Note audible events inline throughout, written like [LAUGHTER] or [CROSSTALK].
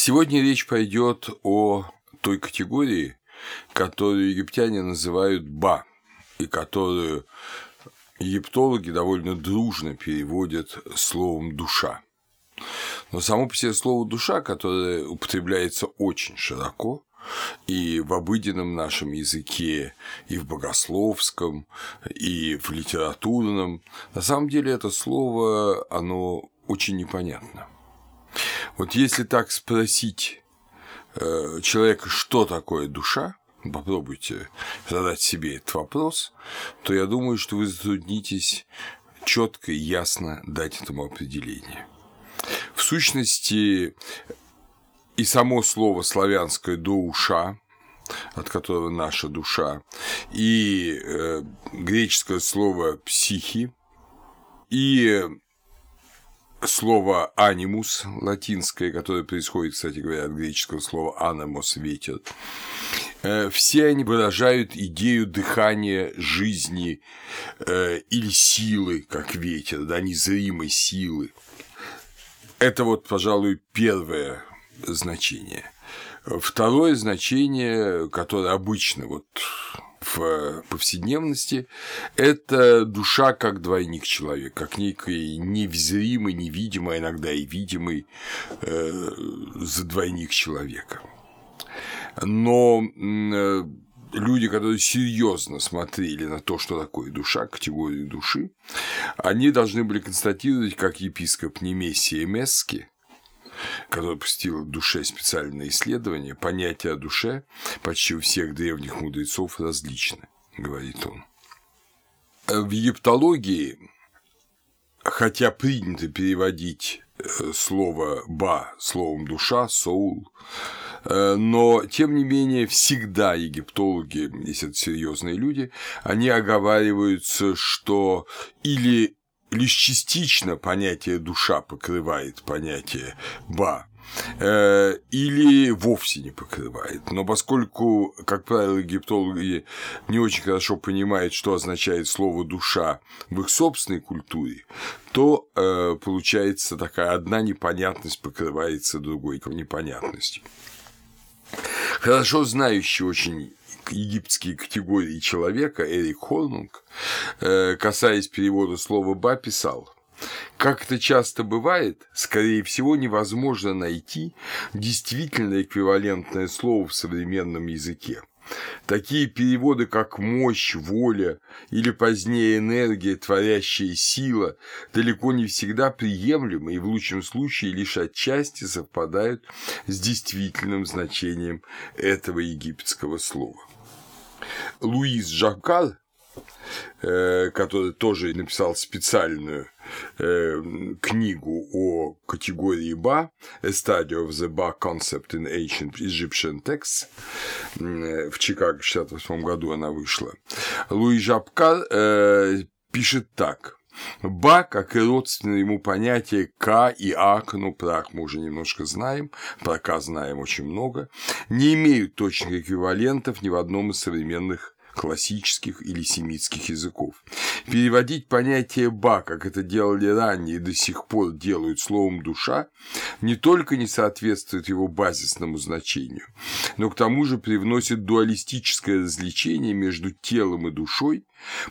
Сегодня речь пойдет о той категории, которую египтяне называют ба, и которую египтологи довольно дружно переводят словом душа. Но само по себе слово душа, которое употребляется очень широко, и в обыденном нашем языке, и в богословском, и в литературном. На самом деле это слово, оно очень непонятно. Вот если так спросить э, человека, что такое душа, попробуйте задать себе этот вопрос, то я думаю, что вы затруднитесь четко и ясно дать этому определение. В сущности, и само слово славянское «душа», от которого наша душа, и э, греческое слово «психи», и слово «анимус» латинское, которое происходит, кстати говоря, от греческого слова «аномос» – «ветер», э, все они выражают идею дыхания жизни э, или силы, как ветер, да, незримой силы. Это вот, пожалуй, первое значение. Второе значение, которое обычно вот в повседневности, это душа как двойник человека, как некий невзримый, невидимый, а иногда и видимый э, двойник человека. Но э, люди, которые серьезно смотрели на то, что такое душа, категорию души, они должны были констатировать, как епископ Немесия Мески, который посетил душе специальное исследование, понятие о душе почти у всех древних мудрецов различны, говорит он. В египтологии, хотя принято переводить э, слово «ба» словом «душа», «соул», э, но, тем не менее, всегда египтологи, если это серьезные люди, они оговариваются, что или лишь частично понятие душа покрывает понятие ба, э, или вовсе не покрывает. Но поскольку, как правило, египтологи не очень хорошо понимают, что означает слово душа в их собственной культуре, то э, получается такая одна непонятность покрывается другой непонятностью. Хорошо знающий очень египетские категории человека Эрик Хорнунг, э, касаясь перевода слова «ба», писал как это часто бывает, скорее всего, невозможно найти действительно эквивалентное слово в современном языке. Такие переводы, как «мощь», «воля» или позднее «энергия», «творящая сила» далеко не всегда приемлемы и в лучшем случае лишь отчасти совпадают с действительным значением этого египетского слова. Луис Жаккар, э, который тоже написал специальную э, книгу о категории Ба, A Study of the Ba Concept in Ancient Egyptian Texts, э, в Чикаго в 1968 году она вышла. Луи Жапкар пишет так – Ба, как и родственное ему понятие К и Ак, ну, про Ак мы уже немножко знаем, про К знаем очень много, не имеют точных эквивалентов ни в одном из современных классических или семитских языков. Переводить понятие «ба», как это делали ранее и до сих пор делают словом «душа», не только не соответствует его базисному значению, но к тому же привносит дуалистическое развлечение между телом и душой,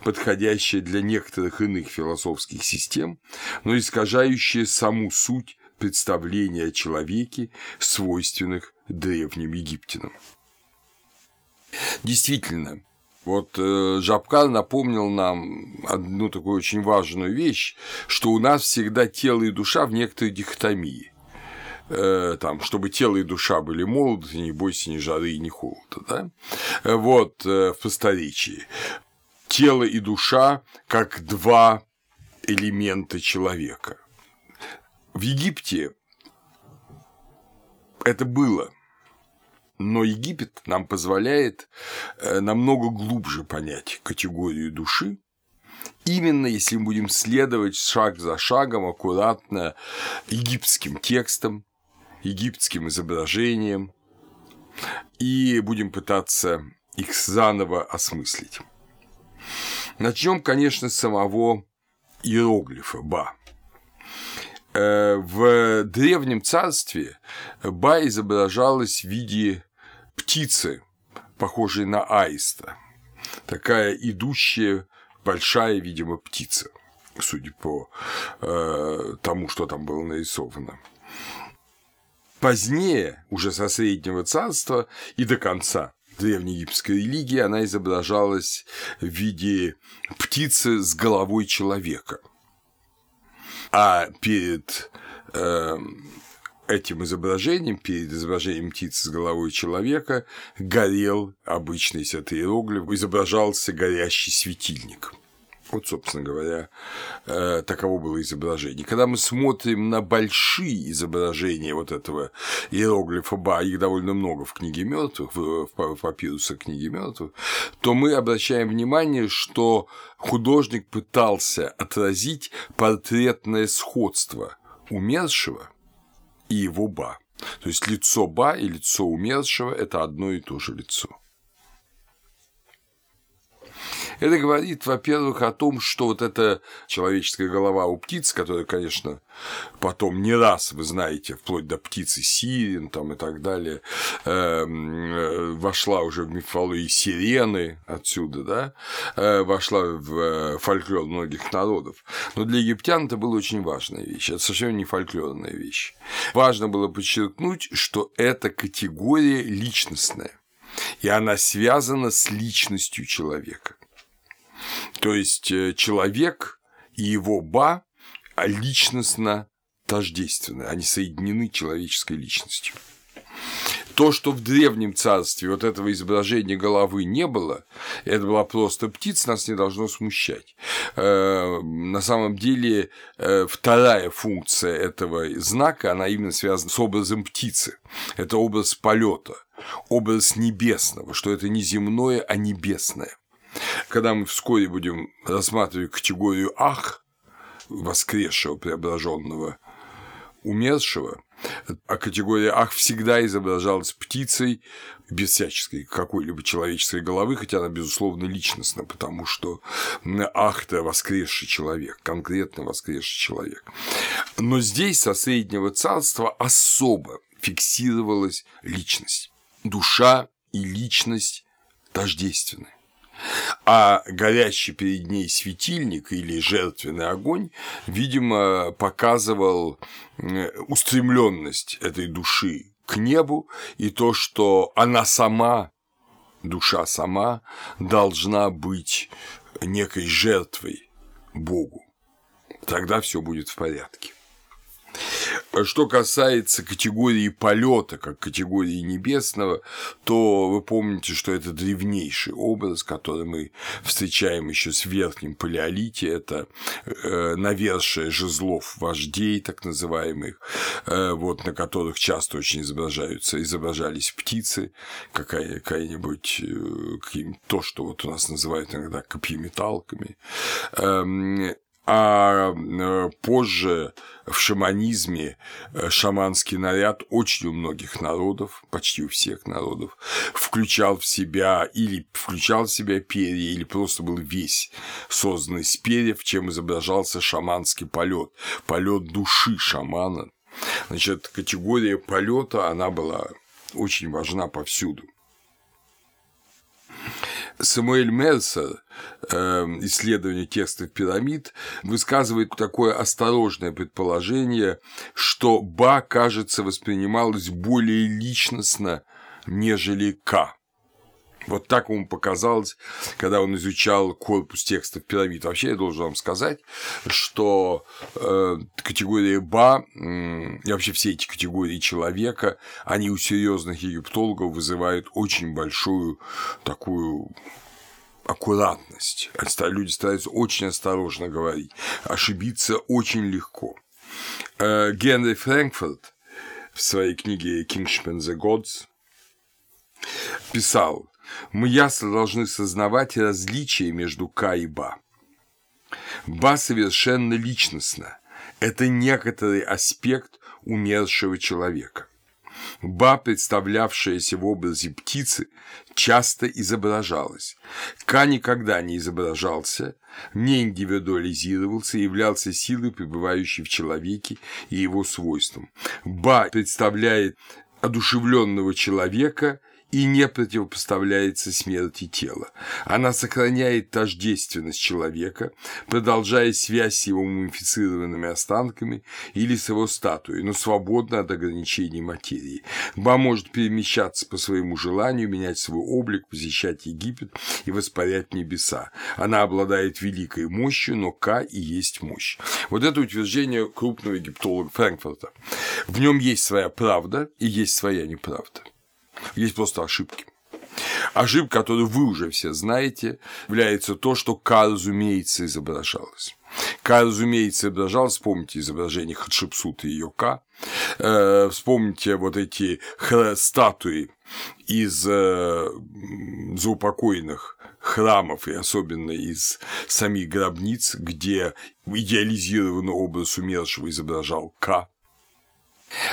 подходящее для некоторых иных философских систем, но искажающее саму суть представления о человеке, свойственных древним египтянам. Действительно, вот э, Жабкар напомнил нам одну такую очень важную вещь, что у нас всегда тело и душа в некоторой дихотомии. Э, там, чтобы тело и душа были молоды, не бойся ни жары, ни холода. Да? Э, вот э, в просторечии. Тело и душа как два элемента человека. В Египте это было но Египет нам позволяет э, намного глубже понять категорию души, именно если мы будем следовать шаг за шагом аккуратно египетским текстам, египетским изображениям и будем пытаться их заново осмыслить. Начнем, конечно, с самого иероглифа Ба. Э, в древнем царстве Ба изображалась в виде птицы, похожей на аиста. Такая идущая большая, видимо, птица, судя по э, тому, что там было нарисовано. Позднее, уже со Среднего Царства и до конца древнеегипетской религии, она изображалась в виде птицы с головой человека. А перед э, этим изображением, перед изображением птицы с головой человека, горел обычный этот иероглиф, изображался горящий светильник – вот, собственно говоря, э, таково было изображение. Когда мы смотрим на большие изображения вот этого иероглифа Ба, их довольно много в книге мертвых, в папирусах книги мертвых, то мы обращаем внимание, что художник пытался отразить портретное сходство умершего и его Ба. То есть лицо Ба и лицо умершего – это одно и то же лицо. Это говорит, во-первых, о том, что вот эта человеческая голова у птиц, которая, конечно, потом не раз, вы знаете, вплоть до птицы сирен там и так далее, эм, э, вошла уже в мифологию сирены отсюда, да, э, вошла в э, фольклор многих народов. Но для египтян это была очень важная вещь, это совершенно не фольклорная вещь. Важно было подчеркнуть, что это категория личностная, и она связана с личностью человека. То есть э, человек и его ба личностно тождественны, они соединены человеческой личностью. То, что в древнем царстве вот этого изображения головы не было, это была просто птица, нас не должно смущать. Э, на самом деле э, вторая функция этого знака, она именно связана с образом птицы. Это образ полета, образ небесного, что это не земное, а небесное. Когда мы вскоре будем рассматривать категорию «ах», воскресшего, преображенного, умершего, а категория «ах» всегда изображалась птицей без всяческой какой-либо человеческой головы, хотя она, безусловно, личностна, потому что «ах» – это воскресший человек, конкретно воскресший человек. Но здесь со Среднего Царства особо фиксировалась личность. Душа и личность тождественны а горящий перед ней светильник или жертвенный огонь, видимо, показывал устремленность этой души к небу и то, что она сама, душа сама, должна быть некой жертвой Богу. Тогда все будет в порядке. Что касается категории полета как категории небесного, то вы помните, что это древнейший образ, который мы встречаем еще с верхним палеолите, это э, навершие жезлов вождей, так называемых, э, вот, на которых часто очень изображаются, изображались птицы, какая, какая-нибудь, э, то, что вот у нас называют иногда копьеметалками, эм, а э, позже в шаманизме э, шаманский наряд очень у многих народов, почти у всех народов, включал в себя или включал в себя перья, или просто был весь создан из перьев, чем изображался шаманский полет, полет души шамана. Значит, категория полета, она была очень важна повсюду. Самуэль Мерсер, эм, исследование текстов пирамид, высказывает такое осторожное предположение, что Ба, кажется, воспринималось более личностно, нежели К. Вот так ему показалось, когда он изучал корпус текстов пирамид. Вообще, я должен вам сказать, что э, категория Ба и вообще все эти категории человека, они у серьезных египтологов вызывают очень большую такую аккуратность. Люди стараются очень осторожно говорить. Ошибиться очень легко. Э, Генри Фрэнкфурт в своей книге «Kingship and the Gods» писал, мы ясно должны сознавать различия между К и Ба. Ба совершенно личностно. Это некоторый аспект умершего человека. Ба, представлявшаяся в образе птицы, часто изображалась. Ка никогда не изображался, не индивидуализировался являлся силой, пребывающей в человеке и его свойством. Ба представляет одушевленного человека и не противопоставляется смерти тела. Она сохраняет тождественность человека, продолжая связь с его мумифицированными останками или с его статуей, но свободна от ограничений материи. Ба может перемещаться по своему желанию, менять свой облик, посещать Египет и воспарять небеса. Она обладает великой мощью, но Ка и есть мощь. Вот это утверждение крупного египтолога Франкфурта. В нем есть своя правда и есть своя неправда. Есть просто ошибки. Ошибка, которую вы уже все знаете, является то, что К, разумеется, изображалось. К, разумеется, изображалось, вспомните изображение Хатшепсута и ее К, э, вспомните вот эти статуи из э, заупокойных храмов и особенно из самих гробниц, где идеализированный образ умершего изображал К,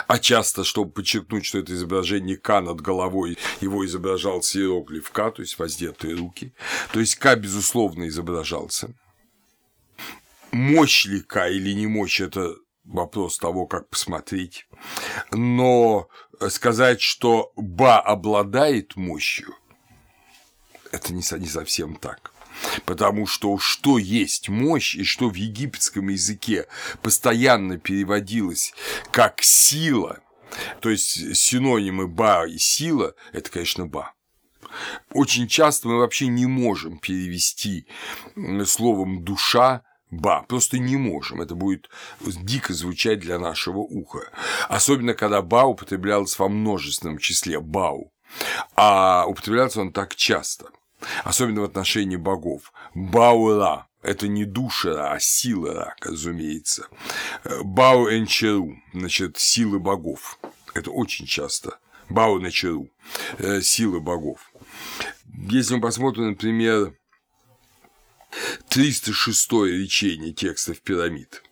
а часто, чтобы подчеркнуть, что это изображение К над головой, его изображался иероглиф К, то есть воздетые руки. То есть К, безусловно, изображался. Мощь ли К или не мощь – это вопрос того, как посмотреть. Но сказать, что Ба обладает мощью, это не совсем так. Потому что что есть мощь и что в египетском языке постоянно переводилось как сила, то есть синонимы ба и сила, это, конечно, ба. Очень часто мы вообще не можем перевести словом душа ба, просто не можем, это будет дико звучать для нашего уха. Особенно, когда ба употреблялось во множественном числе бау, а употреблялся он так часто – особенно в отношении богов. Баура – это не душа, а сила, разумеется. Бау энчеру – значит, силы богов. Это очень часто. Бау начеру – силы богов. Если мы посмотрим, например, 306 речение текстов пирамид,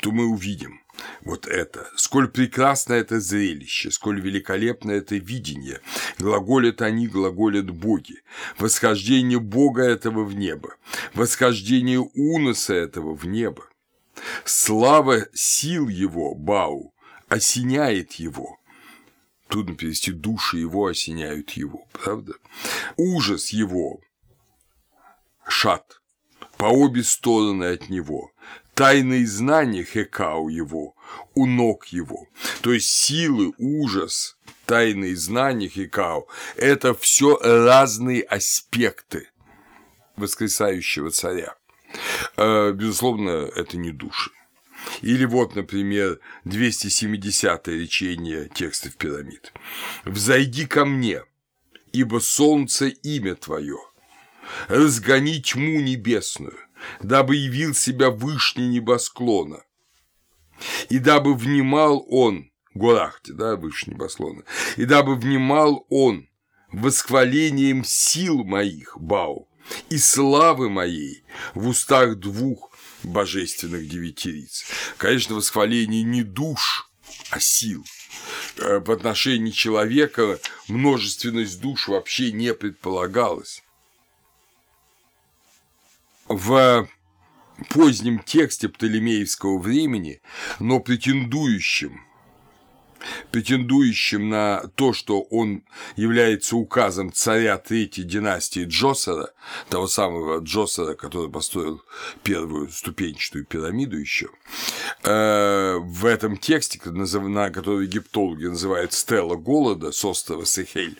то мы увидим, вот это. Сколь прекрасно это зрелище, сколь великолепно это видение. Глаголят они, глаголят боги. Восхождение Бога этого в небо. Восхождение Уноса этого в небо. Слава сил его, Бау, осеняет его. Трудно перевести, души его осеняют его, правда? Ужас его, шат, по обе стороны от него, тайные знания Хекау его, у ног его. То есть силы, ужас, тайные знания Хекау – это все разные аспекты воскресающего царя. Э, безусловно, это не души. Или вот, например, 270-е речение текстов пирамид. «Взойди ко мне, ибо солнце – имя твое, разгони тьму небесную, дабы явил себя вышний небосклона, и дабы внимал он, Гурахте, да, выше небосклона, и дабы внимал он восхвалением сил моих, Бау, и славы моей в устах двух божественных девятириц. Конечно, восхваление не душ, а сил. Э, в отношении человека множественность душ вообще не предполагалась в позднем тексте Птолемеевского времени, но претендующим претендующим на то, что он является указом царя третьей династии Джосера, того самого Джосера, который построил первую ступенчатую пирамиду еще, э, в этом тексте, который египтологи называют «Стелла голода» с острова Сахель,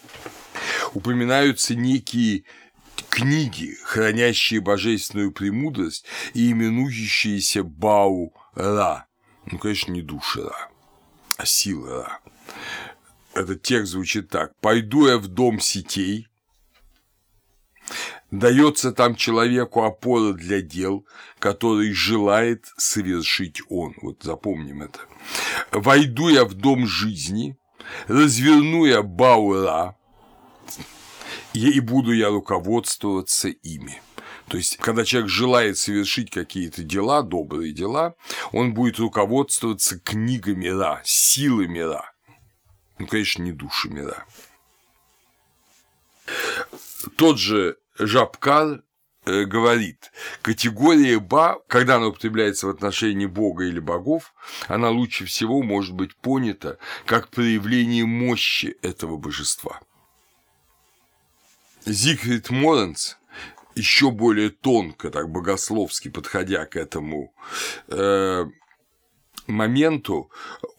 упоминаются некие книги, хранящие божественную премудрость и именующиеся Бау-Ра. Ну, конечно, не душа Ра, а сила Ра. Этот текст звучит так. «Пойду я в дом сетей, дается там человеку опора для дел, который желает совершить он. Вот запомним это. Войду я в дом жизни, разверну я Баура, и буду я руководствоваться ими. То есть, когда человек желает совершить какие-то дела, добрые дела, он будет руководствоваться книгами Ра, силами Ра. Ну, конечно, не души мира. Тот же Жабкар э, говорит, категория ба, когда она употребляется в отношении Бога или богов, она лучше всего может быть понята как проявление мощи этого божества. Зигфрид Моренс еще более тонко, так богословски подходя к этому э, моменту,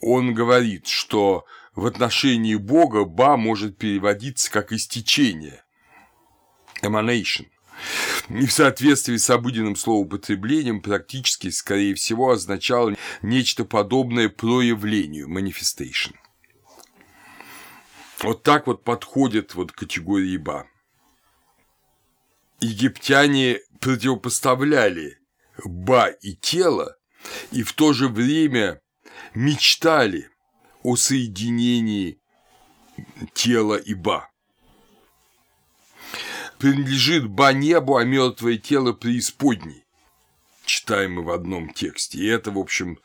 он говорит, что в отношении Бога ба может переводиться как истечение, emanation. И в соответствии с обыденным словоупотреблением практически, скорее всего, означало нечто подобное проявлению, manifestation. Вот так вот подходит вот категории ба. Египтяне противопоставляли ба и тело, и в то же время мечтали о соединении тела и ба. Принадлежит ба небу, а мертвое тело преисподней. Читаем мы в одном тексте. И это, в общем,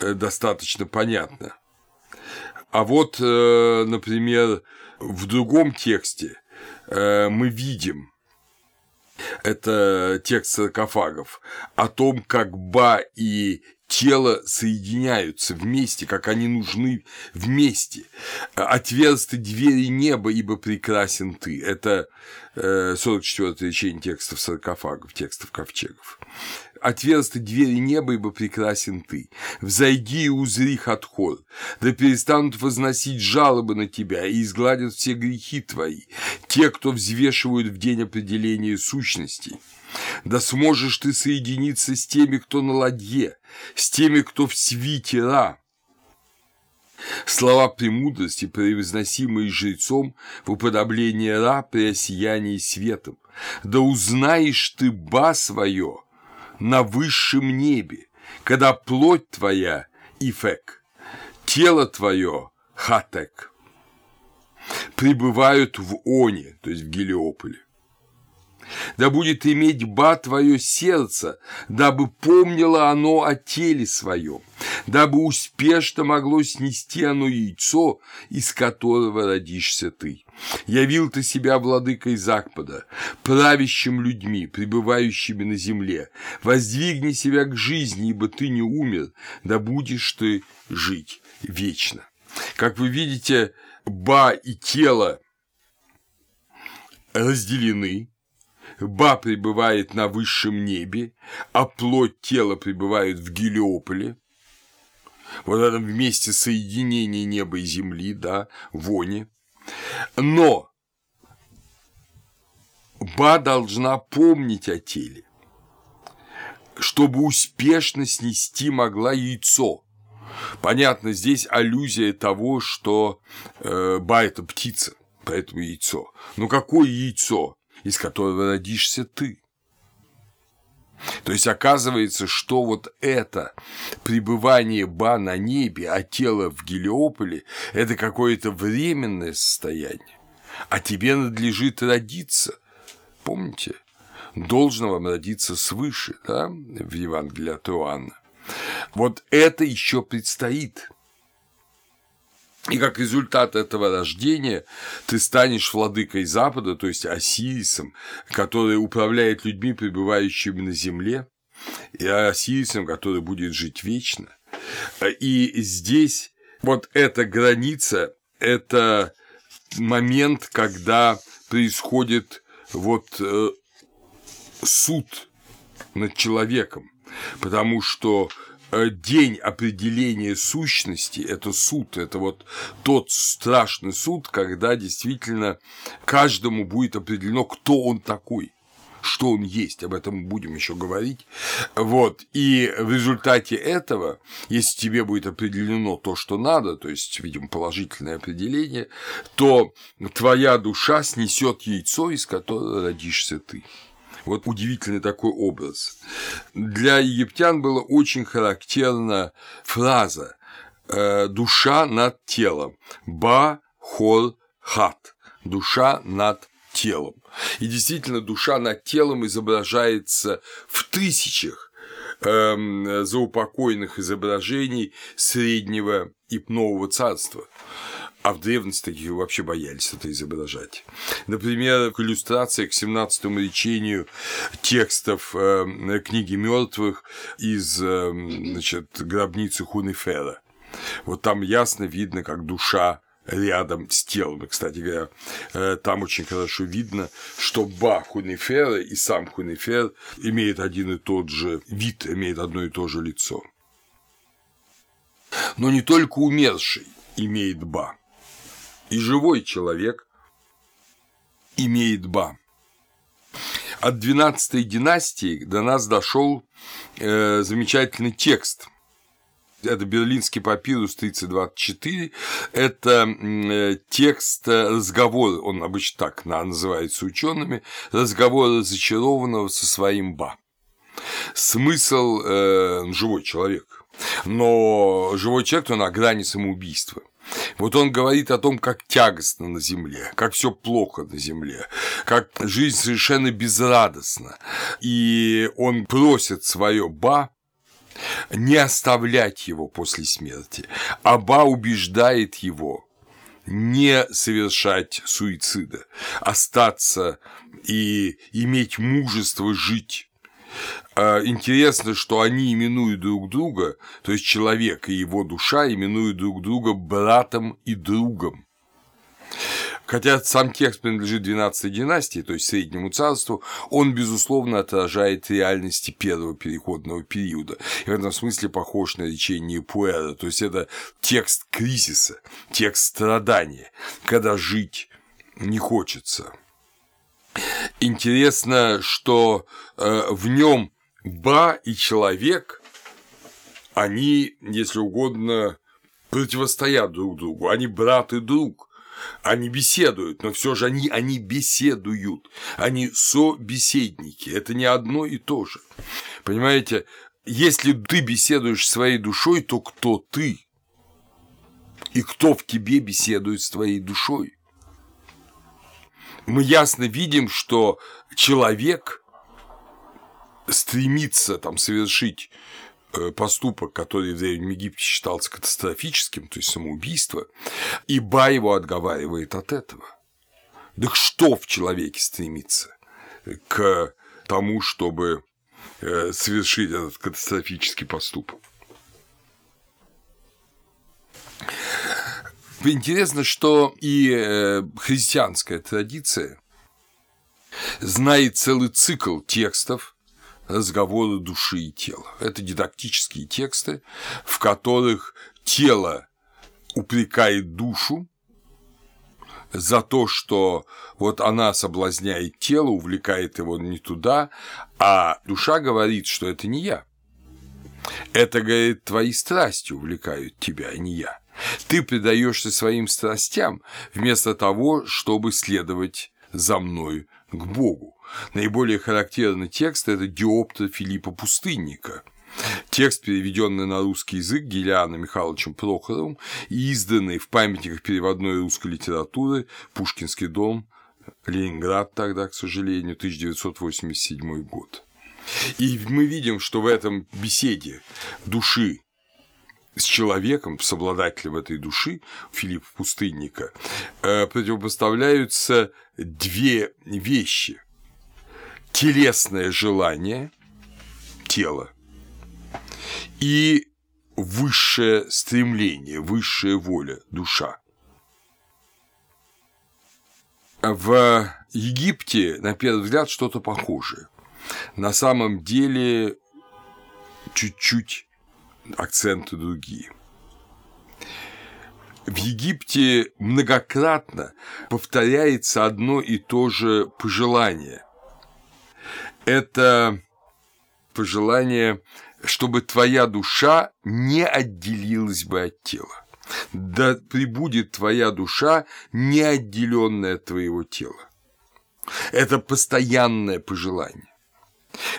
э, достаточно понятно. А вот, э, например, в другом тексте э, мы видим, это текст саркофагов, о том, как Ба и тело соединяются вместе, как они нужны вместе. Отверсты двери неба, ибо прекрасен ты. Это 44-е речение текстов саркофагов, текстов ковчегов. Отверсты двери неба, ибо прекрасен ты. Взойди и узри Хатхор, да перестанут возносить жалобы на тебя и изгладят все грехи твои, те, кто взвешивают в день определения сущностей. Да сможешь ты соединиться с теми, кто на ладье, с теми, кто в свите Ра. Слова премудрости, произносимые жрецом в уподоблении Ра при осиянии светом. Да узнаешь ты ба свое на высшем небе, когда плоть твоя – ифек, тело твое – хатек, пребывают в Оне, то есть в Гелиополе да будет иметь ба твое сердце, дабы помнило оно о теле своем, дабы успешно могло снести оно яйцо, из которого родишься ты. Явил ты себя владыкой Запада, правящим людьми, пребывающими на земле. Воздвигни себя к жизни, ибо ты не умер, да будешь ты жить вечно. Как вы видите, ба и тело разделены, Ба пребывает на высшем небе, а плоть тела пребывает в Гелиополе. Вот это вместе соединение неба и земли, да, воне. Но Ба должна помнить о теле, чтобы успешно снести могла яйцо. Понятно, здесь аллюзия того, что э, Ба – это птица, поэтому яйцо. Но какое яйцо? Из которого родишься ты. То есть оказывается, что вот это пребывание Ба на небе, а тело в Гелиополе – это какое-то временное состояние, а тебе надлежит родиться. Помните? Должно вам родиться свыше, да, в Евангелии от Иоанна. Вот это еще предстоит. И как результат этого рождения ты станешь владыкой Запада, то есть Осирисом, который управляет людьми, пребывающими на земле, и Осирисом, который будет жить вечно. И здесь вот эта граница – это момент, когда происходит вот э, суд над человеком, потому что день определения сущности – это суд, это вот тот страшный суд, когда действительно каждому будет определено, кто он такой что он есть, об этом будем еще говорить. Вот. И в результате этого, если тебе будет определено то, что надо, то есть, видимо, положительное определение, то твоя душа снесет яйцо, из которого родишься ты. Вот удивительный такой образ. Для египтян была очень характерна фраза э, «душа над телом» – «ба хол хат» – «душа над телом». И действительно, душа над телом изображается в тысячах э, заупокойных изображений Среднего и Нового Царства. А в древности таких вообще боялись это изображать. Например, к иллюстрации к 17-му речению текстов э, книги мертвых из э, значит, гробницы Хунифера. Вот там ясно видно, как душа рядом с телом. Кстати говоря, э, там очень хорошо видно, что Ба Хунифера и сам Хунифер имеют один и тот же вид, имеют одно и то же лицо. Но не только умерший имеет Ба, и живой человек имеет Ба. От 12 династии до нас дошел э, замечательный текст – это берлинский папирус 3024, это э, текст разговора, он обычно так называется учеными, разговор зачарованного со своим ба. Смысл э, живой человек, но живой человек, он на грани самоубийства. Вот он говорит о том, как тягостно на земле, как все плохо на земле, как жизнь совершенно безрадостна. И он просит свое ба не оставлять его после смерти. Аба убеждает его не совершать суицида, остаться и иметь мужество жить. А, интересно, что они именуют друг друга, то есть человек и его душа именуют друг друга братом и другом. Хотя сам текст принадлежит 12 династии, то есть Среднему царству, он, безусловно, отражает реальности первого переходного периода. И в этом смысле похож на речение Пуэра, то есть это текст кризиса, текст страдания, когда жить не хочется. Интересно, что э, в нем Ба и человек, они, если угодно, противостоят друг другу, они брат и друг. Они беседуют, но все же они, они беседуют. Они собеседники. Это не одно и то же. Понимаете, если ты беседуешь своей душой, то кто ты? И кто в тебе беседует с твоей душой? Мы ясно видим, что человек стремится там совершить Э, поступок, который в Древнем Египте считался катастрофическим, то есть самоубийство, и Ба его отговаривает от этого. Так что в человеке стремится к тому, чтобы э, совершить этот катастрофический поступок? Интересно, что и э, христианская традиция знает целый цикл текстов, разговоры души и тела. Это дидактические тексты, в которых тело упрекает душу за то, что вот она соблазняет тело, увлекает его не туда, а душа говорит, что это не я. Это, говорит, твои страсти увлекают тебя, а не я. Ты предаешься своим страстям вместо того, чтобы следовать за мной к Богу. Наиболее характерный текст – это диопта Филиппа Пустынника. Текст, переведенный на русский язык Гелианом Михайловичем Прохоровым и изданный в памятниках переводной русской литературы «Пушкинский дом», Ленинград тогда, к сожалению, 1987 год. И мы видим, что в этом беседе души с человеком, с обладателем этой души, Филиппа Пустынника, э, противопоставляются две вещи телесное желание тела и высшее стремление, высшая воля, душа. В Египте, на первый взгляд, что-то похожее. На самом деле чуть-чуть акценты другие. В Египте многократно повторяется одно и то же пожелание это пожелание, чтобы твоя душа не отделилась бы от тела. Да прибудет твоя душа, не отделенная от твоего тела. Это постоянное пожелание.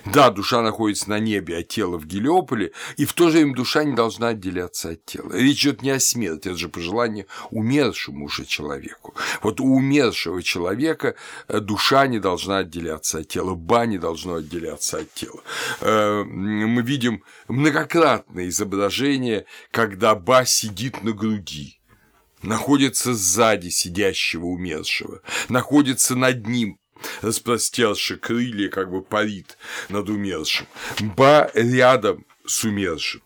Да, душа находится на небе, а тело в Гелиополе, и в то же время душа не должна отделяться от тела. Речь идет не о смерти, это же пожелание умершему уже человеку. Вот у умершего человека э, душа не должна отделяться от тела, ба не должно отделяться от тела. Э, мы видим многократное изображение, когда ба сидит на груди находится сзади сидящего умершего, находится над ним, распростерши крылья, как бы парит над умершим. Ба рядом с умершим.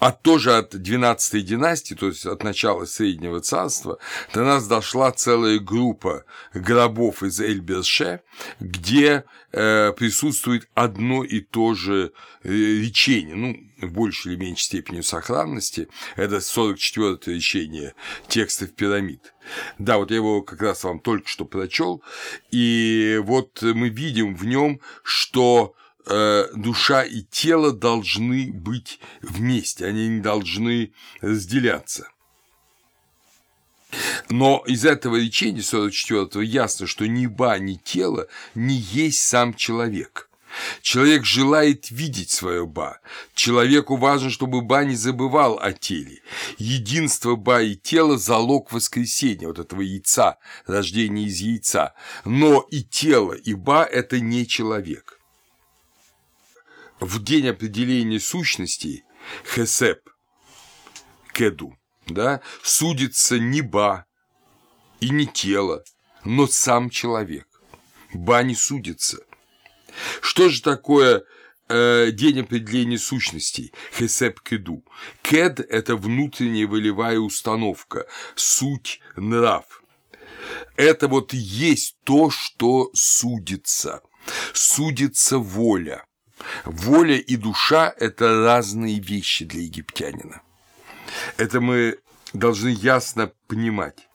А тоже от 12-й династии, то есть от начала Среднего Царства, до нас дошла целая группа гробов из Эльберше, где э, присутствует одно и то же э, речение, ну, в большей или меньшей степени сохранности, это 44-е речение текстов пирамид. Да, вот я его как раз вам только что прочел, и вот мы видим в нем, что Э, душа и тело должны быть вместе, они не должны разделяться. Но из этого речения 44-го ясно, что ни ба, ни тело не есть сам человек. Человек желает видеть свое ба. Человеку важно, чтобы ба не забывал о теле. Единство ба и тела – залог воскресения, вот этого яйца, рождения из яйца. Но и тело, и ба – это не человек в день определения сущности Хесеп Кеду, да, судится не ба и не тело, но сам человек. Ба не судится. Что же такое э, день определения сущностей? Хесеп Кеду. Кед – это внутренняя волевая установка, суть, нрав. Это вот есть то, что судится. Судится воля. Воля и душа – это разные вещи для египтянина. Это мы должны ясно понимать.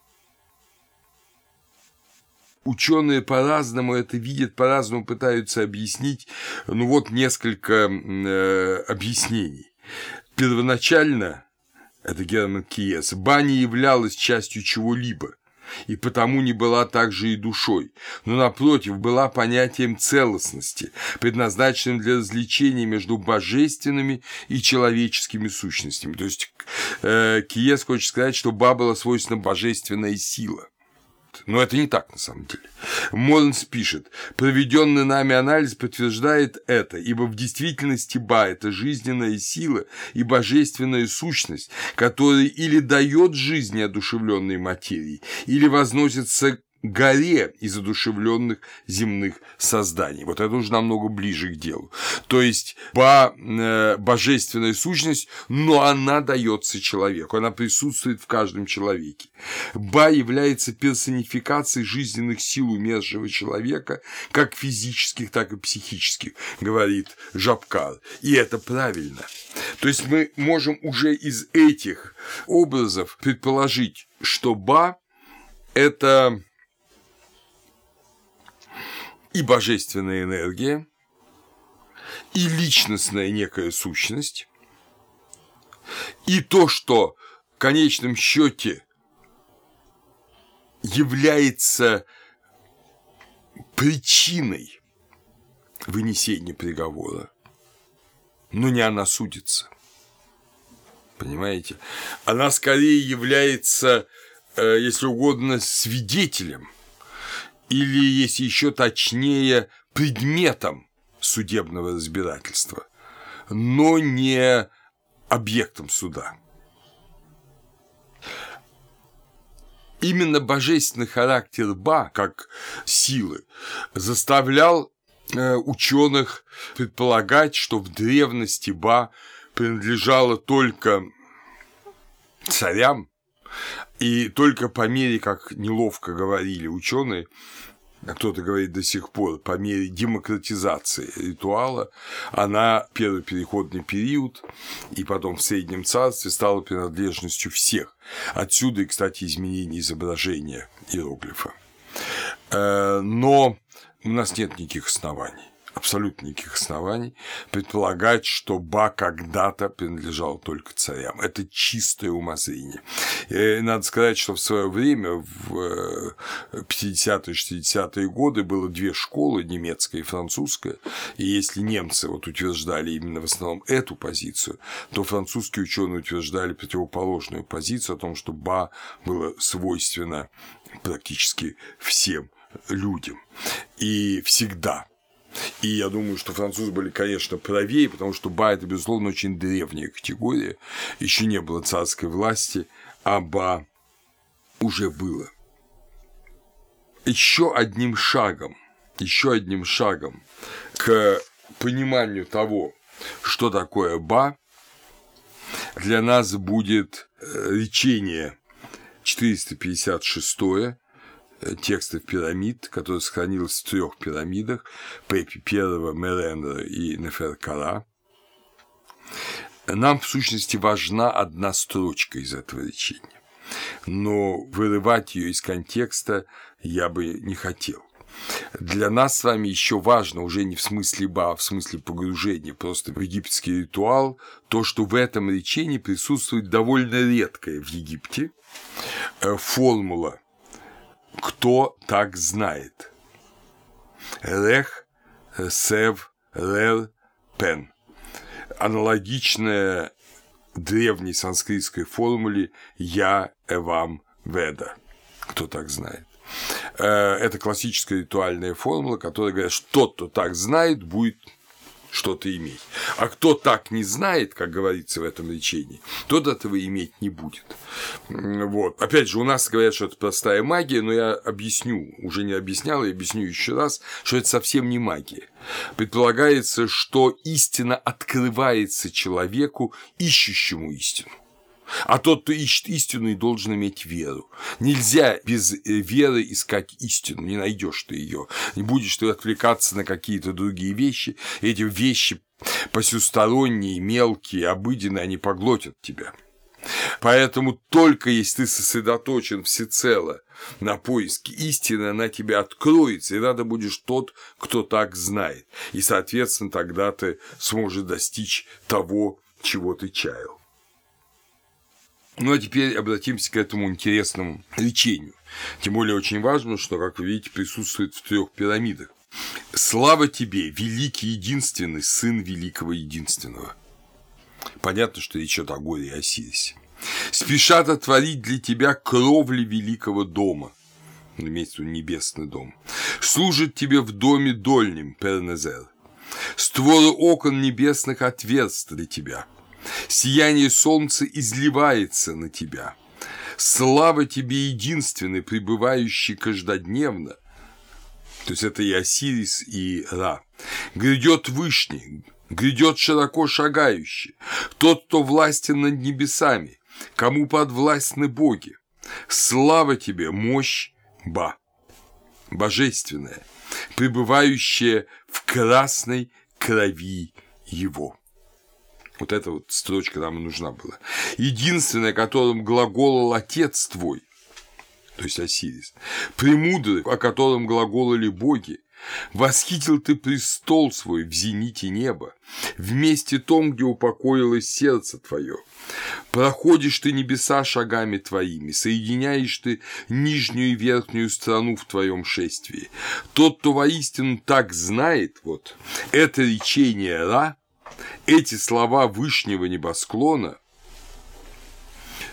Ученые по-разному это видят, по-разному пытаются объяснить. Ну вот несколько э, объяснений. Первоначально, это Герман Киес, баня являлась частью чего-либо и потому не была также и душой, но, напротив, была понятием целостности, предназначенным для развлечения между божественными и человеческими сущностями. То есть э, Киес хочет сказать, что Ба была свойственна божественная сила. Но это не так на самом деле. Морнс пишет, проведенный нами анализ подтверждает это, ибо в действительности Ба – это жизненная сила и божественная сущность, которая или дает жизнь неодушевленной материи, или возносится горе из одушевленных земных созданий. Вот это уже намного ближе к делу. То есть ба, э, божественная сущность, но она дается человеку, она присутствует в каждом человеке. Ба является персонификацией жизненных сил умершего человека, как физических, так и психических, говорит Жабкар. И это правильно. То есть мы можем уже из этих образов предположить, что Ба – это и божественная энергия, и личностная некая сущность, и то, что в конечном счете является причиной вынесения приговора, но не она судится. Понимаете? Она скорее является, э, если угодно, свидетелем – или, если еще точнее, предметом судебного разбирательства, но не объектом суда. Именно божественный характер Ба, как силы, заставлял э, ученых предполагать, что в древности Ба принадлежала только царям, и только по мере, как неловко говорили ученые, а кто-то говорит до сих пор, по мере демократизации ритуала, она первый переходный период и потом в Среднем Царстве стала принадлежностью всех. Отсюда кстати, изменение изображения иероглифа. Э, но у нас нет никаких оснований абсолютно никаких оснований предполагать, что Ба когда-то принадлежал только царям. Это чистое умозрение. И надо сказать, что в свое время, в 50-60-е э, годы, было две школы, немецкая и французская, и если немцы вот утверждали именно в основном эту позицию, то французские ученые утверждали противоположную позицию о том, что Ба было свойственно практически всем людям. И всегда И я думаю, что французы были, конечно, правее, потому что ба – это, безусловно, очень древняя категория. Еще не было царской власти, а ба уже было. Еще одним шагом, еще одним шагом к пониманию того, что такое ба, для нас будет э, речение 456 э, текстов пирамид, которое сохранилось в трех пирамидах Пепи первого, Мерендера и Неферкара. Нам, в сущности, важна одна строчка из этого речения, но вырывать ее из контекста я бы не хотел. Для нас с вами еще важно, уже не в смысле ба, а в смысле погружения просто в египетский ритуал, то, что в этом речении присутствует довольно редкое в Египте э, формула «кто так знает». Рех, сев, рер, пен. Аналогичная древней санскритской формуле «я, эвам, веда». Кто так знает. Э, это классическая ритуальная формула, которая говорит, что тот, кто так знает, будет что-то иметь. А кто так не знает, как говорится в этом речении, тот этого иметь не будет. Вот. Опять же, у нас говорят, что это простая магия, но я объясню, уже не объяснял, я объясню еще раз, что это совсем не магия. Предполагается, что истина открывается человеку, ищущему истину. А тот, кто ищет истину, и должен иметь веру. Нельзя без э, веры искать истину, не найдешь ты ее. Не будешь ты отвлекаться на какие-то другие вещи. Эти вещи посюсторонние, мелкие, обыденные, они поглотят тебя. Поэтому только если ты сосредоточен всецело на поиске истины, она тебе откроется, и надо будешь тот, кто так знает. И, соответственно, тогда ты сможешь достичь того, чего ты чаял. Ну а теперь обратимся к этому интересному лечению. Тем более очень важно, что, как вы видите, присутствует в трех пирамидах. Слава тебе, великий единственный, сын великого единственного. Понятно, что речь идет о горе и Осирисе. Спешат отворить для тебя кровли великого дома. Имеется в виду небесный дом. Служит тебе в доме дольнем, Пернезер. Створы окон небесных отверст для тебя – Сияние солнца изливается на тебя. Слава тебе единственный, пребывающий каждодневно. То есть это и Осирис, и Ра. Грядет Вышний, грядет широко шагающий, тот, кто властен над небесами, кому подвластны боги. Слава тебе, мощь Ба, божественная, пребывающая в красной крови его. Вот эта вот строчка нам и нужна была. Единственное, которым глаголал отец твой, то есть Осирис, премудрый, о котором глаголали боги, Восхитил ты престол свой в зените неба, в месте том, где упокоилось сердце твое. Проходишь ты небеса шагами твоими, соединяешь ты нижнюю и верхнюю страну в твоем шествии. Тот, кто воистину так знает, вот, это речение Ра, эти слова Вышнего небосклона,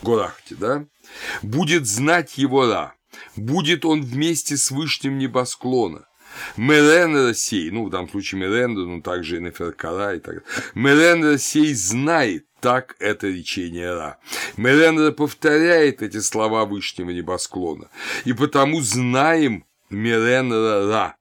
Горахти, да, будет знать его Ра, будет он вместе с Вышним небосклона. Мерен сей, ну, в данном случае Меренда, но также и Неферкара и так далее. Мерен сей знает так это речение Ра. Меренда повторяет эти слова Вышнего небосклона. И потому знаем Меренра Ра.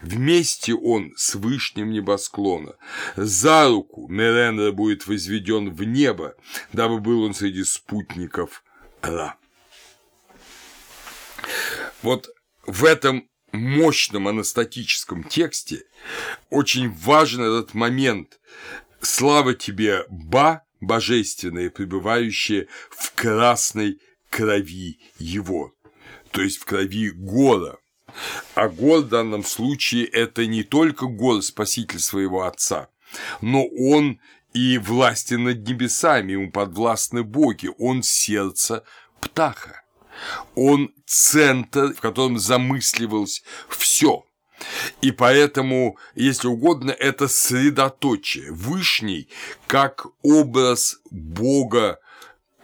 Вместе он с вышним небосклона. За руку Меренра будет возведен в небо, дабы был он среди спутников Ра. Вот в этом мощном анастатическом тексте очень важен этот момент. Слава тебе, Ба, божественное, пребывающее в красной крови его, то есть в крови Гора, а Гор в данном случае это не только Гор, спаситель своего отца, но он и власти над небесами, ему подвластны боги, он сердце птаха. Он центр, в котором замысливалось все. И поэтому, если угодно, это средоточие, Вышний, как образ Бога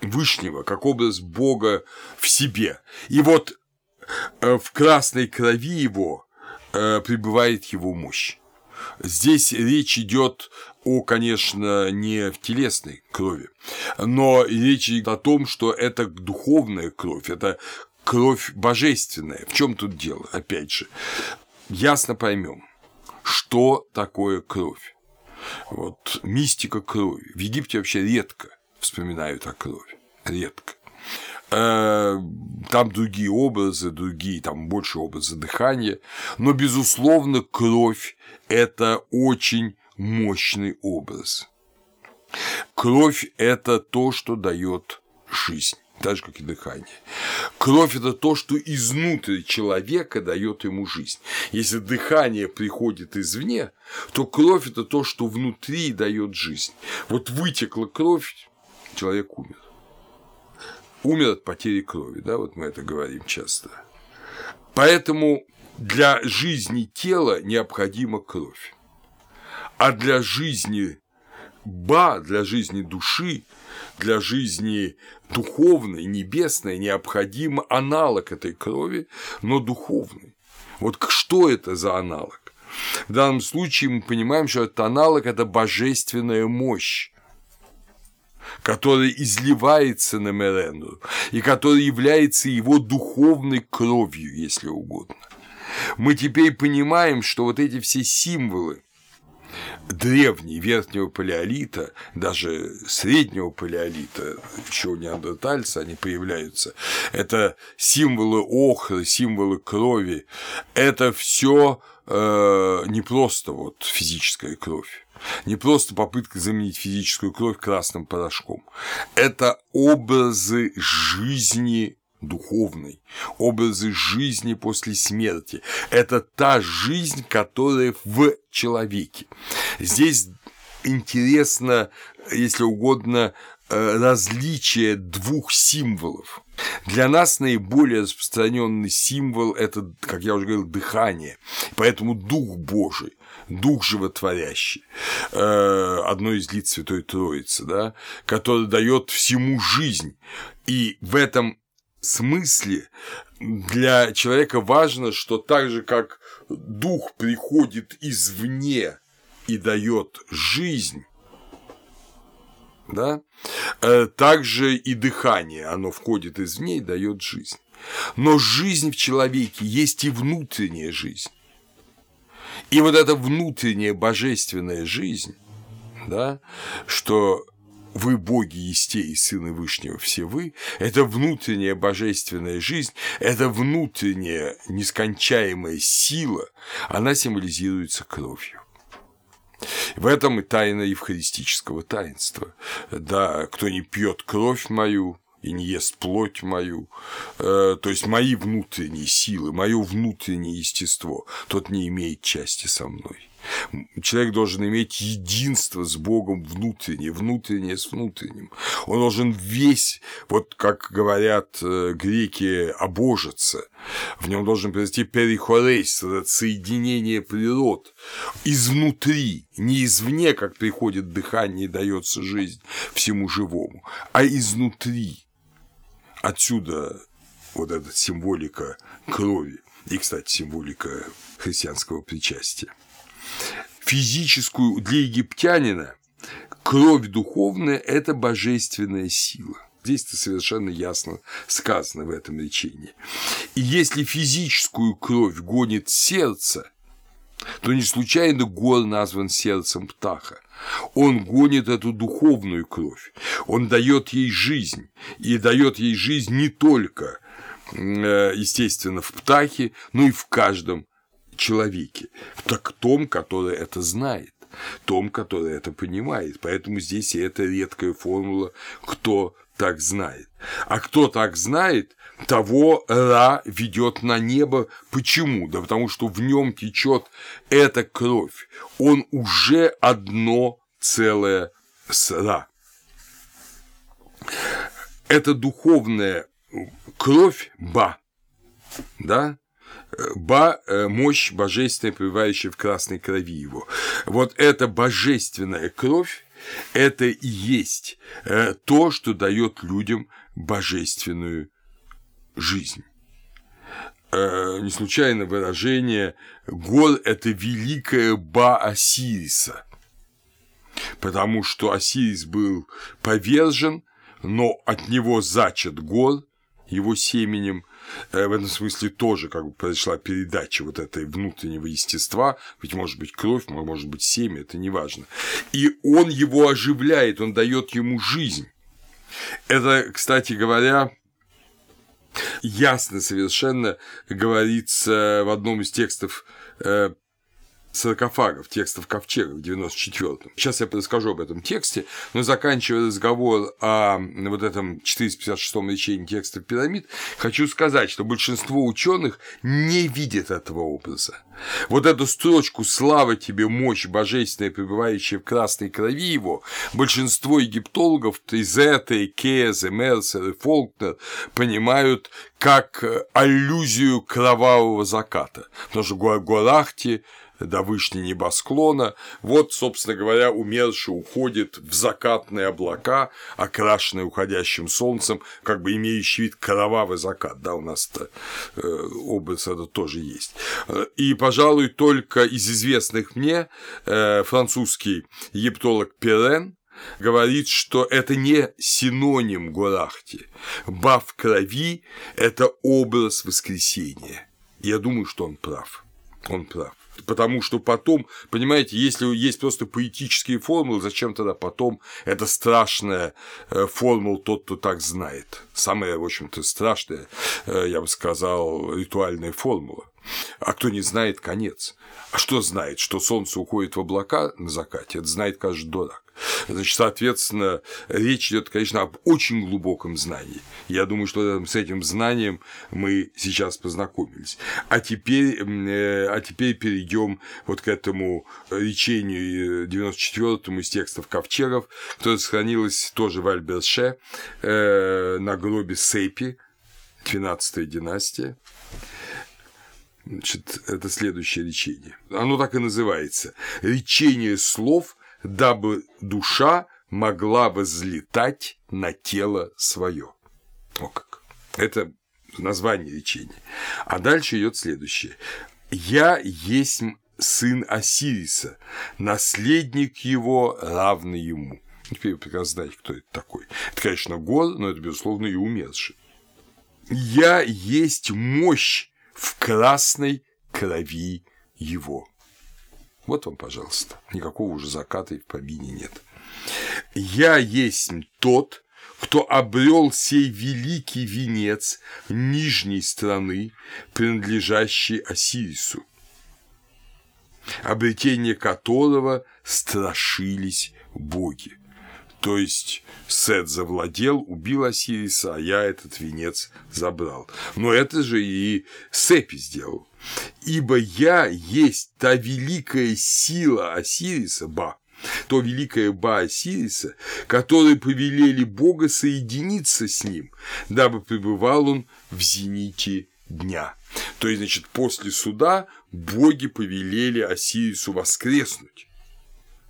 Вышнего, как образ Бога в себе. И вот в красной крови его э, пребывает его мощь. здесь речь идет о, конечно, не в телесной крови, но речь идет о том, что это духовная кровь, это кровь божественная. В чем тут дело? Опять же, ясно поймем, что такое кровь. Вот мистика крови. В Египте вообще редко вспоминают о крови. Редко. Э, там другие образы, другие, там больше образы дыхания, но, безусловно, кровь – это очень мощный образ. Кровь – это то, что дает жизнь так же, как и дыхание. Кровь – это то, что изнутри человека дает ему жизнь. Если дыхание приходит извне, то кровь – это то, что внутри дает жизнь. Вот вытекла кровь, человек умер. Умер от потери крови, да, вот мы это говорим часто. Поэтому для жизни тела необходима кровь. А для жизни ба, для жизни души для жизни духовной, небесной необходим аналог этой крови, но духовный. Вот что это за аналог? В данном случае мы понимаем, что этот аналог – это божественная мощь, которая изливается на Меренду и которая является его духовной кровью, если угодно. Мы теперь понимаем, что вот эти все символы, древний верхнего палеолита, даже среднего палеолита, еще у неандертальца они появляются, это символы охры, символы крови, это все э, не просто вот физическая кровь, не просто попытка заменить физическую кровь красным порошком. Это образы жизни духовной, образы жизни после смерти. Это та жизнь, которая в человеке. Здесь интересно, если угодно, э, различие двух символов. Для нас наиболее распространенный символ – это, как я уже говорил, дыхание. Поэтому Дух Божий, Дух животворящий, э, одно из лиц Святой Троицы, да, который дает всему жизнь. И в этом смысле для человека важно, что так же, как дух приходит извне и дает жизнь, да, э, также и дыхание, оно входит извне и дает жизнь. Но жизнь в человеке есть и внутренняя жизнь. И вот эта внутренняя божественная жизнь, да, что вы боги Есте и Сыны Вышнего все вы, это внутренняя божественная жизнь, это внутренняя нескончаемая сила, она символизируется кровью. В этом и тайна евхаристического таинства. Да, кто не пьет кровь мою, и не ест плоть мою, э, то есть мои внутренние силы, мое внутреннее естество, тот не имеет части со мной. Человек должен иметь единство с Богом внутреннее, внутреннее с внутренним. Он должен весь, вот как говорят э, греки, обожиться. В нем должен произойти перихорейс, соединение природ изнутри, не извне, как приходит дыхание и дается жизнь всему живому, а изнутри. Отсюда вот эта символика крови и, кстати, символика христианского причастия физическую для египтянина кровь духовная – это божественная сила. Здесь это совершенно ясно сказано в этом речении. И если физическую кровь гонит сердце, то не случайно гор назван сердцем птаха. Он гонит эту духовную кровь, он дает ей жизнь, и дает ей жизнь не только, э, естественно, в птахе, но и в каждом человеке, так том, который это знает, том, который это понимает. Поэтому здесь и эта редкая формула «кто так знает». А кто так знает, того Ра ведет на небо. Почему? Да потому что в нем течет эта кровь. Он уже одно целое с Ра. Это духовная кровь Ба, да, ба, э, мощь божественная, пребывающая в красной крови его. Вот эта божественная кровь, это и есть э, то, что дает людям божественную жизнь. э, не случайно выражение «гор – это великая ба Осириса», потому что Осирис был повержен, но от него зачат гор его семенем, э, в этом смысле тоже как бы произошла передача вот этой внутреннего естества, ведь может быть кровь, может быть семя, это не важно. И он его оживляет, он дает ему жизнь. Это, кстати говоря, ясно совершенно говорится в одном из текстов э, саркофагов, текстов ковчега в 94-м. Сейчас я расскажу об этом тексте, но заканчивая разговор о вот этом 456-м речении текстов пирамид, хочу сказать, что большинство ученых не видят этого образа. Вот эту строчку «Слава тебе, мощь божественная, пребывающая в красной крови его» большинство египтологов, Тризета, Кейзе, Мерсер и Фолкнер понимают как аллюзию кровавого заката, потому что Гуарахти до вышни небосклона. Вот, собственно говоря, умерший уходит в закатные облака, окрашенные уходящим солнцем, как бы имеющий вид кровавый закат, да, у нас-то э, образ это тоже есть. И, пожалуй, только из известных мне э, французский египтолог Перен говорит, что это не синоним Гурахти. Бав крови – это образ воскресения. Я думаю, что он прав. Он прав потому что потом, понимаете, если есть просто поэтические формулы, зачем тогда потом это страшная э, формула тот, кто так знает. Самая, в общем-то, страшная, э, я бы сказал, ритуальная формула. А кто не знает, конец. А что знает? Что солнце уходит в облака на закате, это знает каждый дурак. Значит, соответственно, речь идет, конечно, об очень глубоком знании. Я думаю, что с этим знанием мы сейчас познакомились. А теперь, э, а теперь перейдем вот к этому речению 94-му из текстов ковчегов, которое сохранилось тоже в Альберше э, на гробе Сейпи, 12 династия. Значит, это следующее речение. Оно так и называется. Речение слов – дабы душа могла возлетать на тело свое. О как! Это название речения. А дальше идет следующее. «Я есть сын Осириса, наследник его, равный ему». Теперь вы прекрасно знаете, кто это такой. Это, конечно, Гор, но это, безусловно, и умерший. «Я есть мощь в красной крови его». Вот вам, пожалуйста, никакого уже заката и в помине нет. Я есть тот, кто обрел сей великий венец нижней страны, принадлежащей Осирису, обретение которого страшились боги. То есть Сет завладел, убил Осириса, а я этот венец забрал. Но это же и Сепи сделал. Ибо я есть та великая сила Осириса, Ба, то великая Ба Осириса, которой повелели Бога соединиться с ним, дабы пребывал он в зените дня. То есть, значит, после суда боги повелели Осирису воскреснуть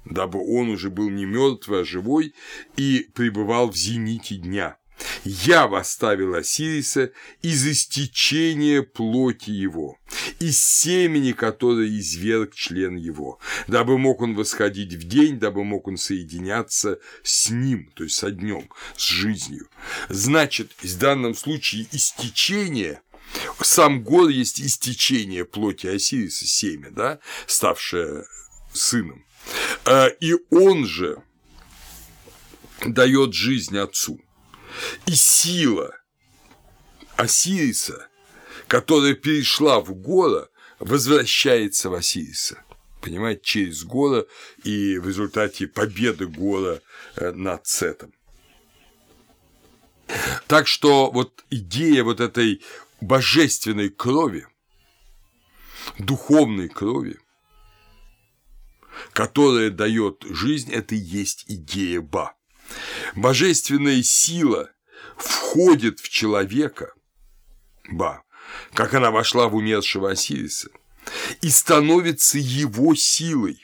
дабы он уже был не мертвый, а живой и пребывал в зените дня. Я восставил Осириса из истечения плоти его, из семени, которое изверг член его, дабы мог он восходить в день, дабы мог он соединяться с ним, то есть со днем, с жизнью. Значит, в данном случае истечение сам гор есть истечение плоти Осириса, семя, да, ставшее сыном. А, и он же дает жизнь отцу. И сила Осириса, которая перешла в Гора, возвращается в Осириса. Понимаете, через Гора и в результате победы Гора э, над Сетом. Так что вот идея вот этой божественной крови, духовной крови, которая дает жизнь, это и есть идея Ба. Божественная сила входит в человека, Ба, как она вошла в умершего Осириса, и становится его силой.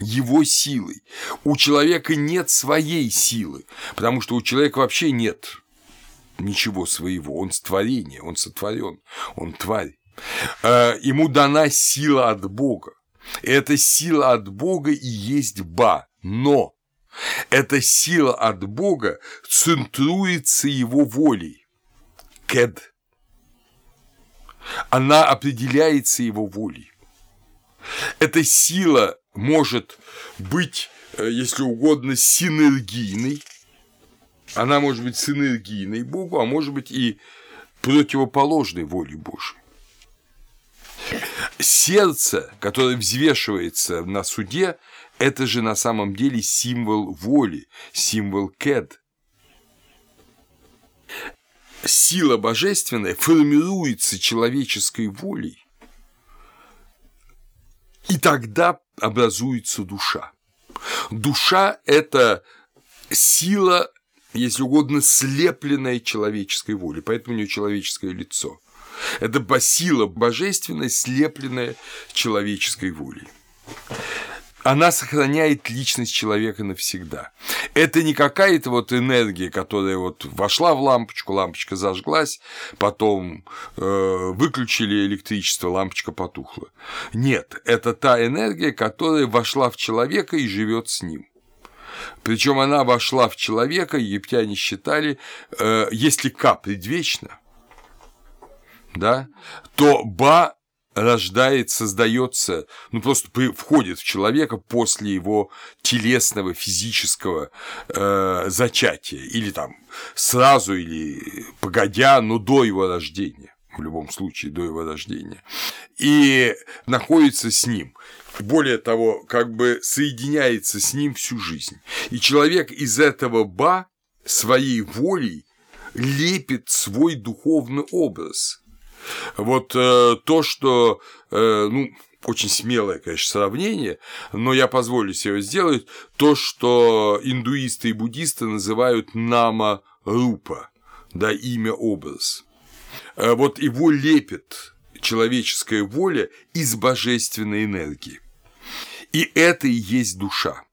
Его силой. У человека нет своей силы, потому что у человека вообще нет ничего своего, он творение, он сотворен, он тварь. Э, ему дана сила от Бога. Эта сила от Бога и есть Ба, но эта сила от Бога центруется его волей. Кед. Она определяется его волей. Эта сила может быть, э, если угодно, синергийной. Она может быть синергийной Богу, а может быть и противоположной воле Божьей. Сердце, которое взвешивается на суде, это же на самом деле символ воли, символ кед. Сила божественная формируется человеческой волей, и тогда образуется душа. Душа – это сила, если угодно, слепленная человеческой волей, поэтому у нее человеческое лицо. Это сила божественная, слепленная человеческой волей она сохраняет личность человека навсегда. Это не какая-то вот энергия, которая вот вошла в лампочку, лампочка зажглась, потом э, выключили электричество, лампочка потухла. Нет, это та энергия, которая вошла в человека и живет с ним. Причем она вошла в человека, египтяне считали, э, если К предвечно, да, то Ба рождает, создается, ну просто входит в человека после его телесного, физического э, зачатия, или там сразу, или погодя, но до его рождения, в любом случае до его рождения, и находится с ним. Более того, как бы соединяется с ним всю жизнь. И человек из этого ба своей волей лепит свой духовный образ – вот э, то, что, э, ну, очень смелое, конечно, сравнение, но я позволю себе сделать то, что индуисты и буддисты называют нама рупа, да, имя образ. Э, вот его лепит человеческая воля из божественной энергии. И это и есть душа.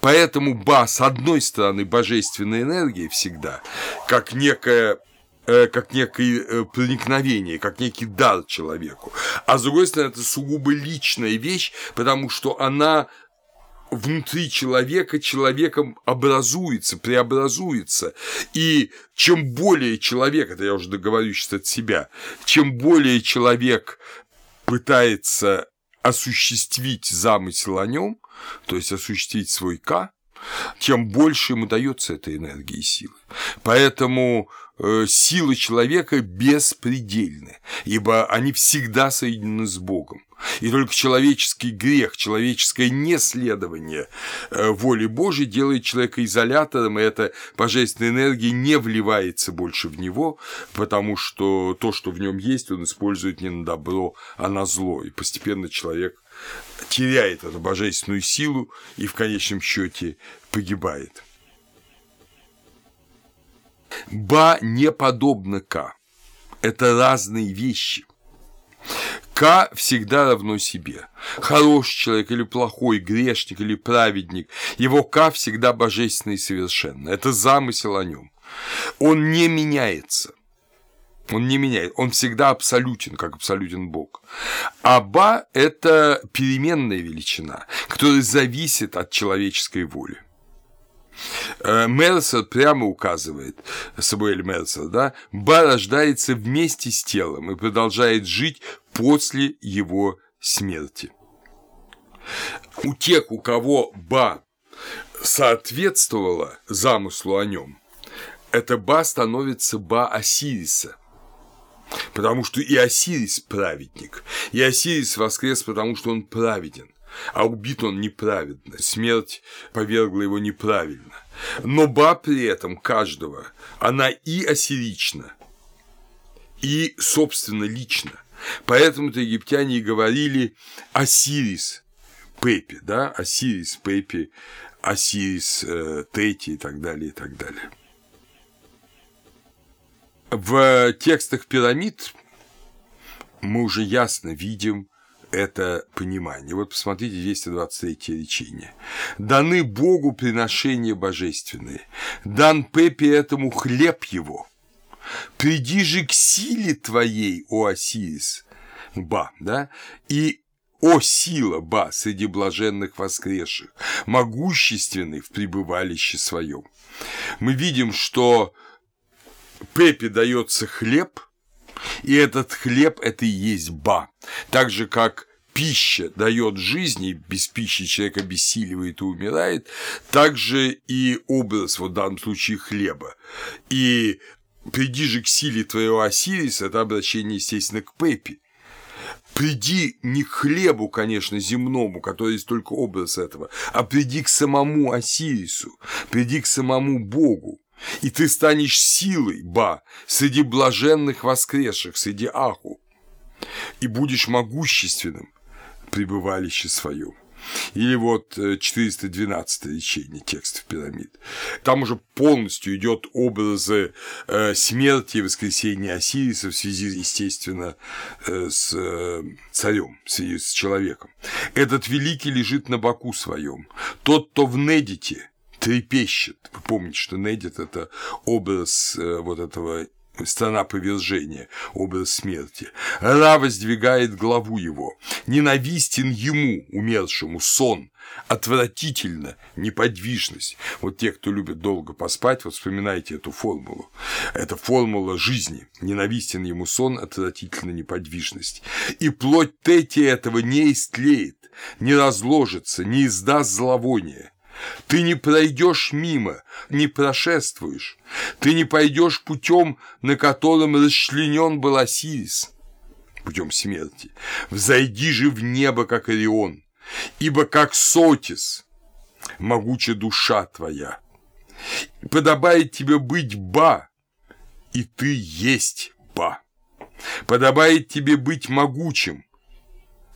Поэтому ба, с одной стороны, божественная энергия всегда, как некая как некое э, проникновение, как некий дар человеку. А с другой стороны, это сугубо личная вещь, потому что она внутри человека человеком образуется, преобразуется. И чем более человек, это я уже договорюсь от себя, чем более человек пытается осуществить замысел о нем, то есть осуществить свой К, тем больше ему дается эта энергия и сила. Поэтому Э, силы человека беспредельны, ибо они всегда соединены с Богом. И только человеческий грех, человеческое неследование э, воли Божьей делает человека изолятором, и эта божественная энергия не вливается больше в него, потому что то, что в нем есть, он использует не на добро, а на зло. И постепенно человек теряет эту божественную силу и в конечном счете погибает. Ба не подобно К. Это разные вещи. К всегда равно себе. Хороший человек или плохой, грешник или праведник, его К всегда божественный и совершенно. Это замысел о нем. Он не меняется. Он не меняет, он всегда абсолютен, как абсолютен Бог. А Ба – это переменная величина, которая зависит от человеческой воли. Э, Мерсер прямо указывает, Самуэль Мерсер, да, Ба рождается вместе с телом и продолжает жить после его смерти. У тех, у кого Ба соответствовала замыслу о нем, это Ба становится Ба Осириса – Потому что и Осирис праведник, и Осирис воскрес, потому что он праведен а убит он неправедно, смерть повергла его неправильно. Но ба при этом каждого, она и осирична, и, собственно, лично. Поэтому-то египтяне и говорили Осирис Пепи, да, Осирис Пепи, Осирис э, Тети и так далее, и так далее. В текстах пирамид мы уже ясно видим это понимание. Вот посмотрите 223 речение. «Даны Богу приношения божественные, дан Пепе этому хлеб его». приди же к силе твоей, о Осирис, Ба, да, и о сила, ба, среди блаженных воскресших, могущественный в пребывалище своем. Мы видим, что Пепе дается хлеб, и этот хлеб – это и есть ба. Так же, как пища дает жизнь, и без пищи человек обессиливает и умирает, также и образ, вот в данном случае, хлеба. И приди же к силе твоего Осириса, это обращение, естественно, к Пепе. Приди не к хлебу, конечно, земному, который есть только образ этого, а приди к самому Осирису, приди к самому Богу. И ты станешь силой, ба, среди блаженных воскресших, среди Аху, и будешь могущественным пребывалище своем. Или вот 412 речение текстов пирамид. Там уже полностью идет образы э, смерти и воскресения Осириса в связи, естественно, э, с э, царем, в связи с человеком. Этот великий лежит на боку своем. Тот, кто в Недите, трепещет. Вы помните, что Недит – это образ вот этого страна повержения, образ смерти. Ра воздвигает главу его. Ненавистен ему, умершему, сон. Отвратительно неподвижность. Вот те, кто любит долго поспать, вот вспоминайте эту формулу. Это формула жизни. Ненавистен ему сон, отвратительно неподвижность. И плоть Тети этого не истлеет, не разложится, не издаст зловония. Ты не пройдешь мимо, не прошествуешь. Ты не пойдешь путем, на котором расчленен был Осирис, путем смерти. Взойди же в небо, как Орион, ибо как Сотис могуча душа твоя. Подобает тебе быть Ба, и ты есть Ба. Подобает тебе быть могучим,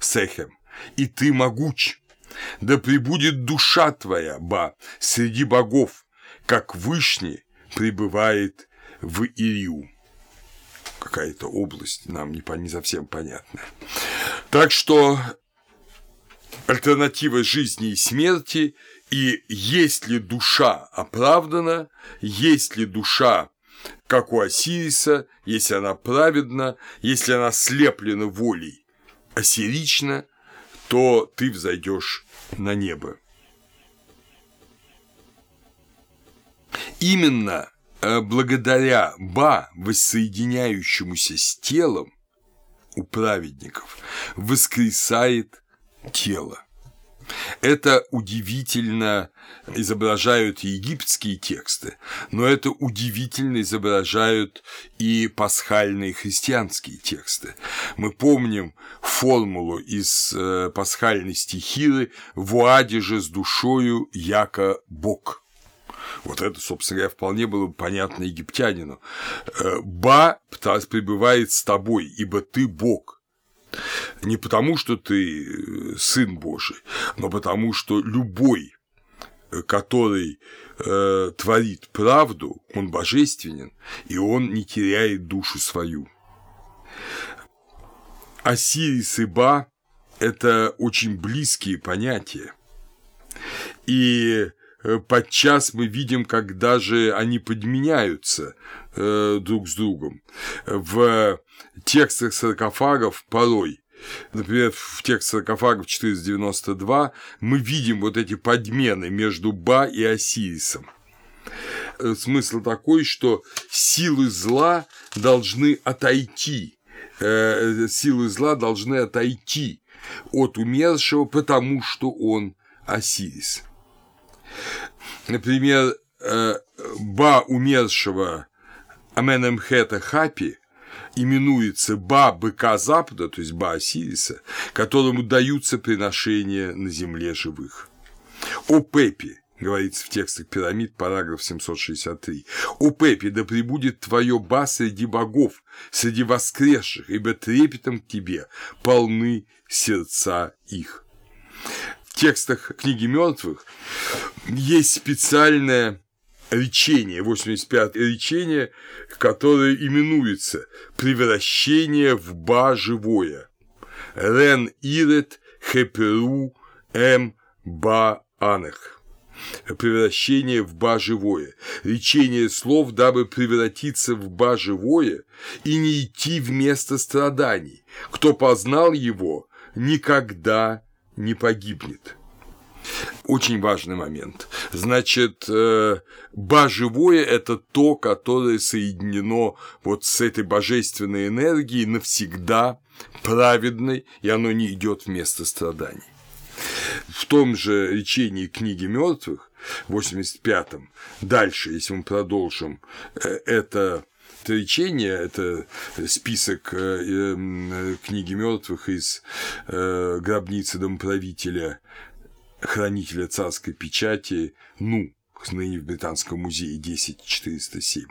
Сехем, и ты могуч. Да пребудет душа твоя, ба, среди богов, как Вышний пребывает в Ирию. Какая-то область нам не, не совсем понятная. Так что альтернатива жизни и смерти, и есть ли душа оправдана, есть ли душа как у Осириса, если она праведна, если она слеплена волей осирична, то ты взойдешь на небо. Именно э, благодаря Ба, воссоединяющемуся с телом у праведников, воскресает тело. Это удивительно изображают египетские тексты, но это удивительно изображают и пасхальные христианские тексты. Мы помним формулу из э, пасхальной стихиры «Вуаде же с душою, яко Бог». Вот это, собственно говоря, вполне было бы понятно египтянину. Э, «Ба пребывает с тобой, ибо ты Бог». Не потому, что ты э, сын Божий, но потому, что любой, э, который э, творит правду, он божественен, и он не теряет душу свою. Осирис и Ба – это очень близкие понятия. И э, подчас мы видим, как даже они подменяются э, друг с другом. В текстах саркофагов порой Например, в текст саркофагов 492 мы видим вот эти подмены между Ба и Осирисом. Э, смысл такой, что силы зла должны отойти, э, силы зла должны отойти от умершего, потому что он Осирис. Например, э, Ба умершего Аменемхета Хапи именуется Ба быка Запада, то есть Ба Осириса, которому даются приношения на земле живых. О Пепе, говорится в текстах пирамид, параграф 763. «О Пепе, да пребудет твое ба среди богов, среди воскресших, ибо трепетом к тебе полны сердца их». В текстах книги мертвых есть специальная речение, 85 речение, которое именуется «Превращение в ба живое». Рен Ирет Хеперу М Ба Анах. превращение в ба живое, речение слов, дабы превратиться в ба живое и не идти вместо страданий. Кто познал его, никогда не погибнет. Очень важный момент. Значит, э, ба это то, которое соединено вот с этой божественной энергией навсегда праведной, и оно не идет вместо страданий. В том же речении книги мертвых, 85-м, дальше, если мы продолжим, э, это речение, это список э, книги мертвых из гробницы домоправителя хранителя царской печати Ну, ныне в Британском музее 10407.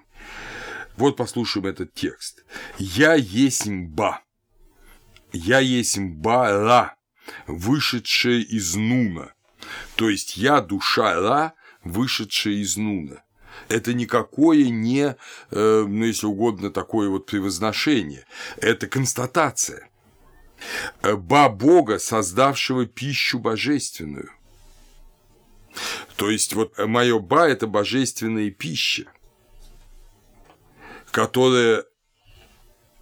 Вот послушаем этот текст. «Я есмь ба, я есмь ба ра, вышедшая из Нуна». То есть я душа Ра, вышедшая из Нуна. Это никакое не, э, ну, если угодно, такое вот превозношение. Это констатация. Ба Бога, создавшего пищу божественную. То есть вот мое ба – это божественная пища, которая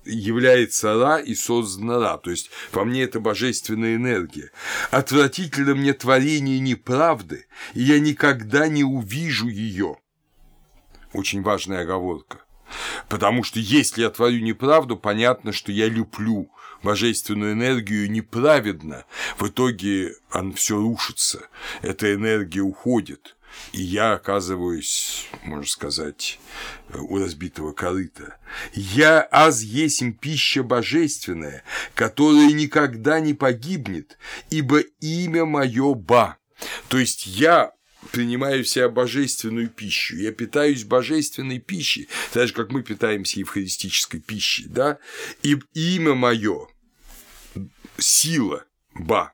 является Ра и создана Ра, то есть во мне это божественная энергия. Отвратительно мне творение неправды, и я никогда не увижу ее. Очень важная оговорка. Потому что если я творю неправду, понятно, что я люблю божественную энергию неправедно. В итоге он все рушится, эта энергия уходит. И я оказываюсь, можно сказать, у разбитого корыта. Я аз есмь пища божественная, которая никогда не погибнет, ибо имя мое Ба. То есть я принимаю в себя божественную пищу, я питаюсь божественной пищей, так же, как мы питаемся евхаристической пищей, да, и имя мое сила, ба,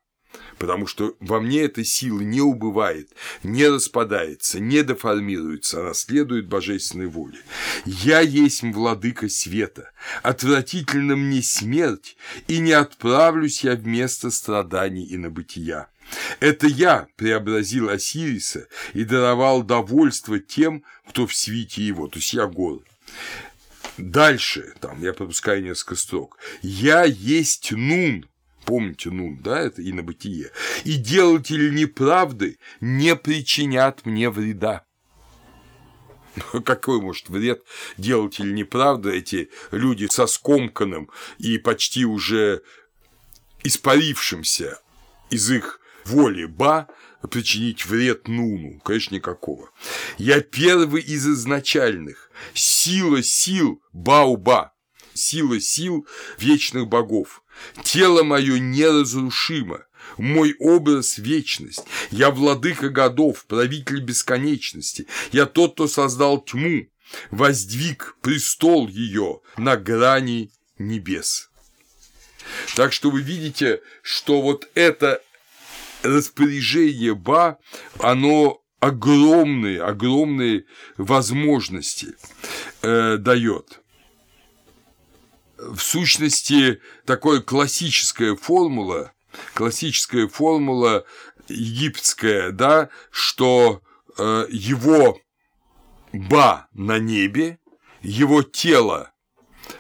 потому что во мне эта сила не убывает, не распадается, не деформируется, она следует божественной воле. Я есть владыка света, отвратительно мне смерть, и не отправлюсь я вместо страданий и набытия. Это я преобразил Осириса и даровал довольство тем, кто в свите его, то есть я гор. Дальше, там, я пропускаю несколько строк. «Я есть Нун». Помните Нун, да, это и на бытие. «И делатели неправды не причинят мне вреда». [LAUGHS] Какой может вред делатели неправды эти люди со скомканным и почти уже испарившимся из их воли Ба причинить вред Нуну? Конечно, никакого. Я первый из изначальных. Сила сил Бауба. Сила сил вечных богов. Тело мое неразрушимо. Мой образ – вечность. Я владыка годов, правитель бесконечности. Я тот, кто создал тьму, воздвиг престол ее на грани небес. Так что вы видите, что вот это распоряжение Ба, оно огромные, огромные возможности э, дает. В сущности, такая классическая формула, классическая формула египетская, да, что э, его Ба на небе, его тело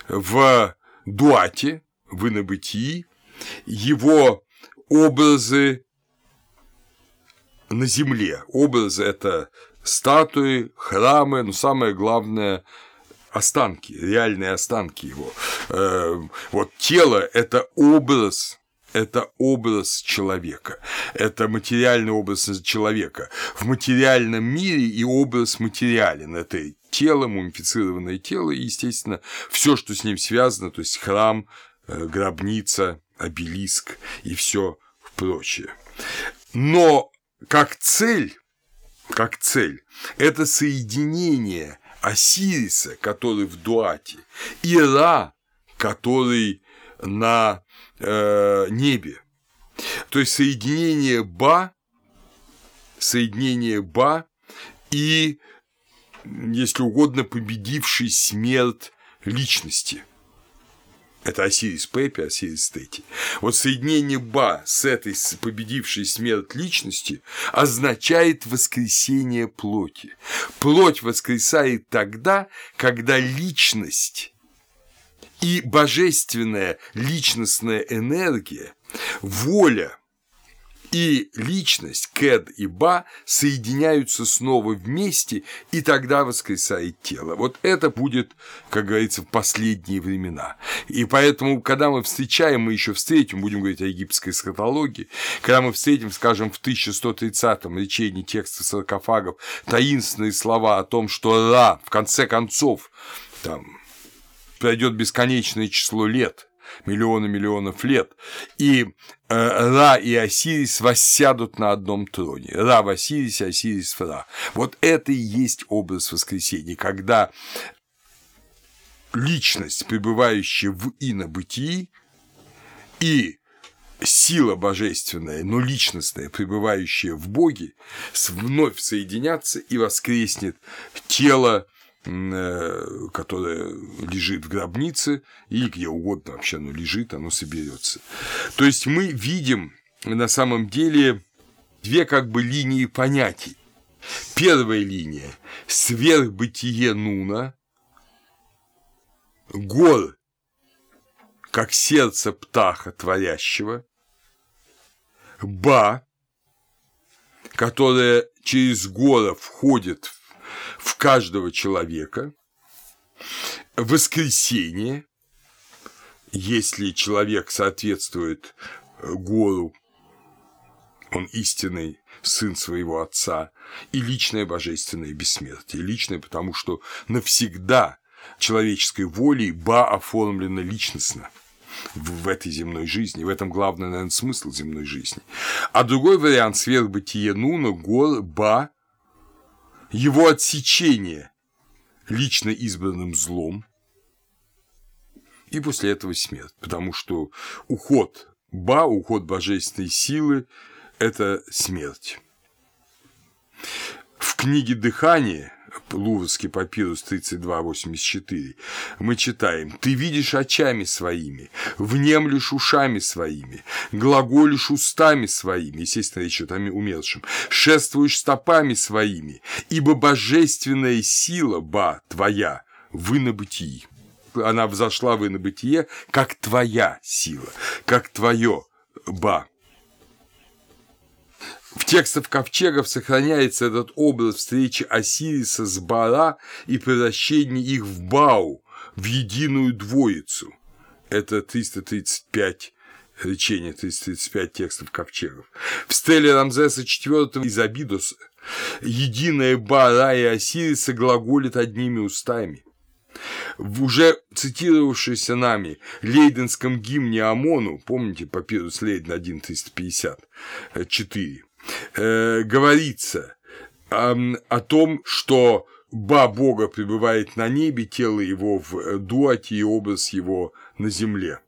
в дуате, в инобытии, его образы на земле. Образы – это статуи, храмы, но самое главное – останки, реальные останки его. Э, вот тело – это образ это образ человека, это материальный образ человека. В материальном мире и образ материален, это тело, мумифицированное тело, и, естественно, все, что с ним связано, то есть храм, э, гробница, обелиск и все прочее. Но как цель, как цель, это соединение Осириса, который в Дуате, и Ра, который на э, небе. То есть соединение Ба, соединение Ба и, если угодно, победивший смерть личности. Это Осирис Пепи, Осирис Тети. Вот соединение Ба с этой победившей смерть личности означает воскресение плоти. Плоть воскресает тогда, когда личность и божественная личностная энергия, воля и личность, Кэд и Ба, соединяются снова вместе, и тогда воскресает тело. Вот это будет, как говорится, в последние времена. И поэтому, когда мы встречаем, мы еще встретим, будем говорить о египетской эсхатологии, когда мы встретим, скажем, в 1130-м речении текста саркофагов таинственные слова о том, что Ра, в конце концов, там, пройдет бесконечное число лет, миллионы миллионов лет, и э, Ра и Осирис воссядут на одном троне. Ра в Осирисе, Осирис в Ра. Вот это и есть образ воскресения, когда личность, пребывающая в инобытии, и сила божественная, но личностная, пребывающая в Боге, вновь соединятся и воскреснет тело которое лежит в гробнице или где угодно вообще оно лежит, оно соберется. То есть мы видим на самом деле две как бы линии понятий. Первая линия – сверхбытие Нуна, гор, как сердце птаха творящего, Ба, которая через гора входит в в каждого человека, воскресение, если человек соответствует э, гору, он истинный сын своего отца, и личное божественное бессмертие. Личное, потому что навсегда человеческой волей Ба оформлена личностно в, этой земной жизни. В этом главный, наверное, смысл земной жизни. А другой вариант сверхбытие Нуна, гор, Ба его отсечение лично избранным злом, и после этого смерть, потому что уход Ба, уход божественной силы – это смерть. В книге «Дыхание» Луврский папирус 3284, мы читаем «Ты видишь очами своими, внемлешь ушами своими, глаголишь устами своими», естественно, речь идет о «шествуешь стопами своими, ибо божественная сила, ба, твоя, вы на бытии». Она взошла в инобытие, как твоя сила, как твое, ба, в текстах ковчегов сохраняется этот образ встречи Осириса с Бара и превращения их в Бау, в единую двоицу. Это 335 речение 335 текстов ковчегов. В стеле Рамзеса IV из Абидоса единая Бара и Осириса глаголит одними устами. В уже цитировавшейся нами лейденском гимне ОМОНу, помните, папирус Лейден 1354, э, говорится э, о том, что Ба Бога пребывает на небе, тело его в дуате и образ его на земле.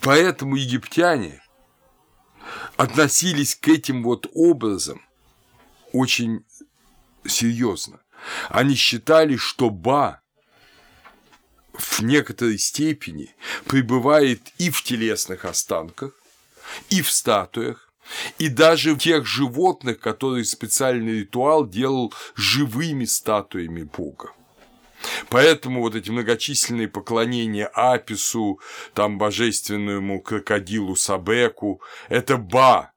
Поэтому египтяне относились к этим вот образам очень серьезно. Они считали, что Ба в некоторой степени пребывает и в телесных останках, и в статуях, и даже тех животных, которые специальный ритуал делал живыми статуями Бога. Поэтому вот эти многочисленные поклонения Апису, там божественному крокодилу Сабеку, это Ба,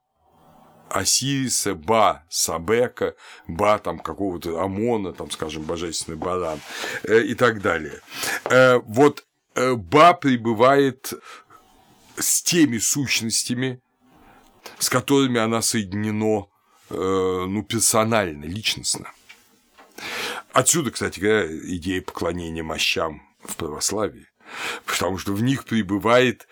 Осириса, Ба, Сабека, Ба там какого-то Амона, там, скажем, божественный баран э, и так далее. Э, вот э, Ба пребывает с теми сущностями, с которыми она соединено э, ну, персонально, личностно. Отсюда, кстати говоря, идея поклонения мощам в православии, потому что в них пребывает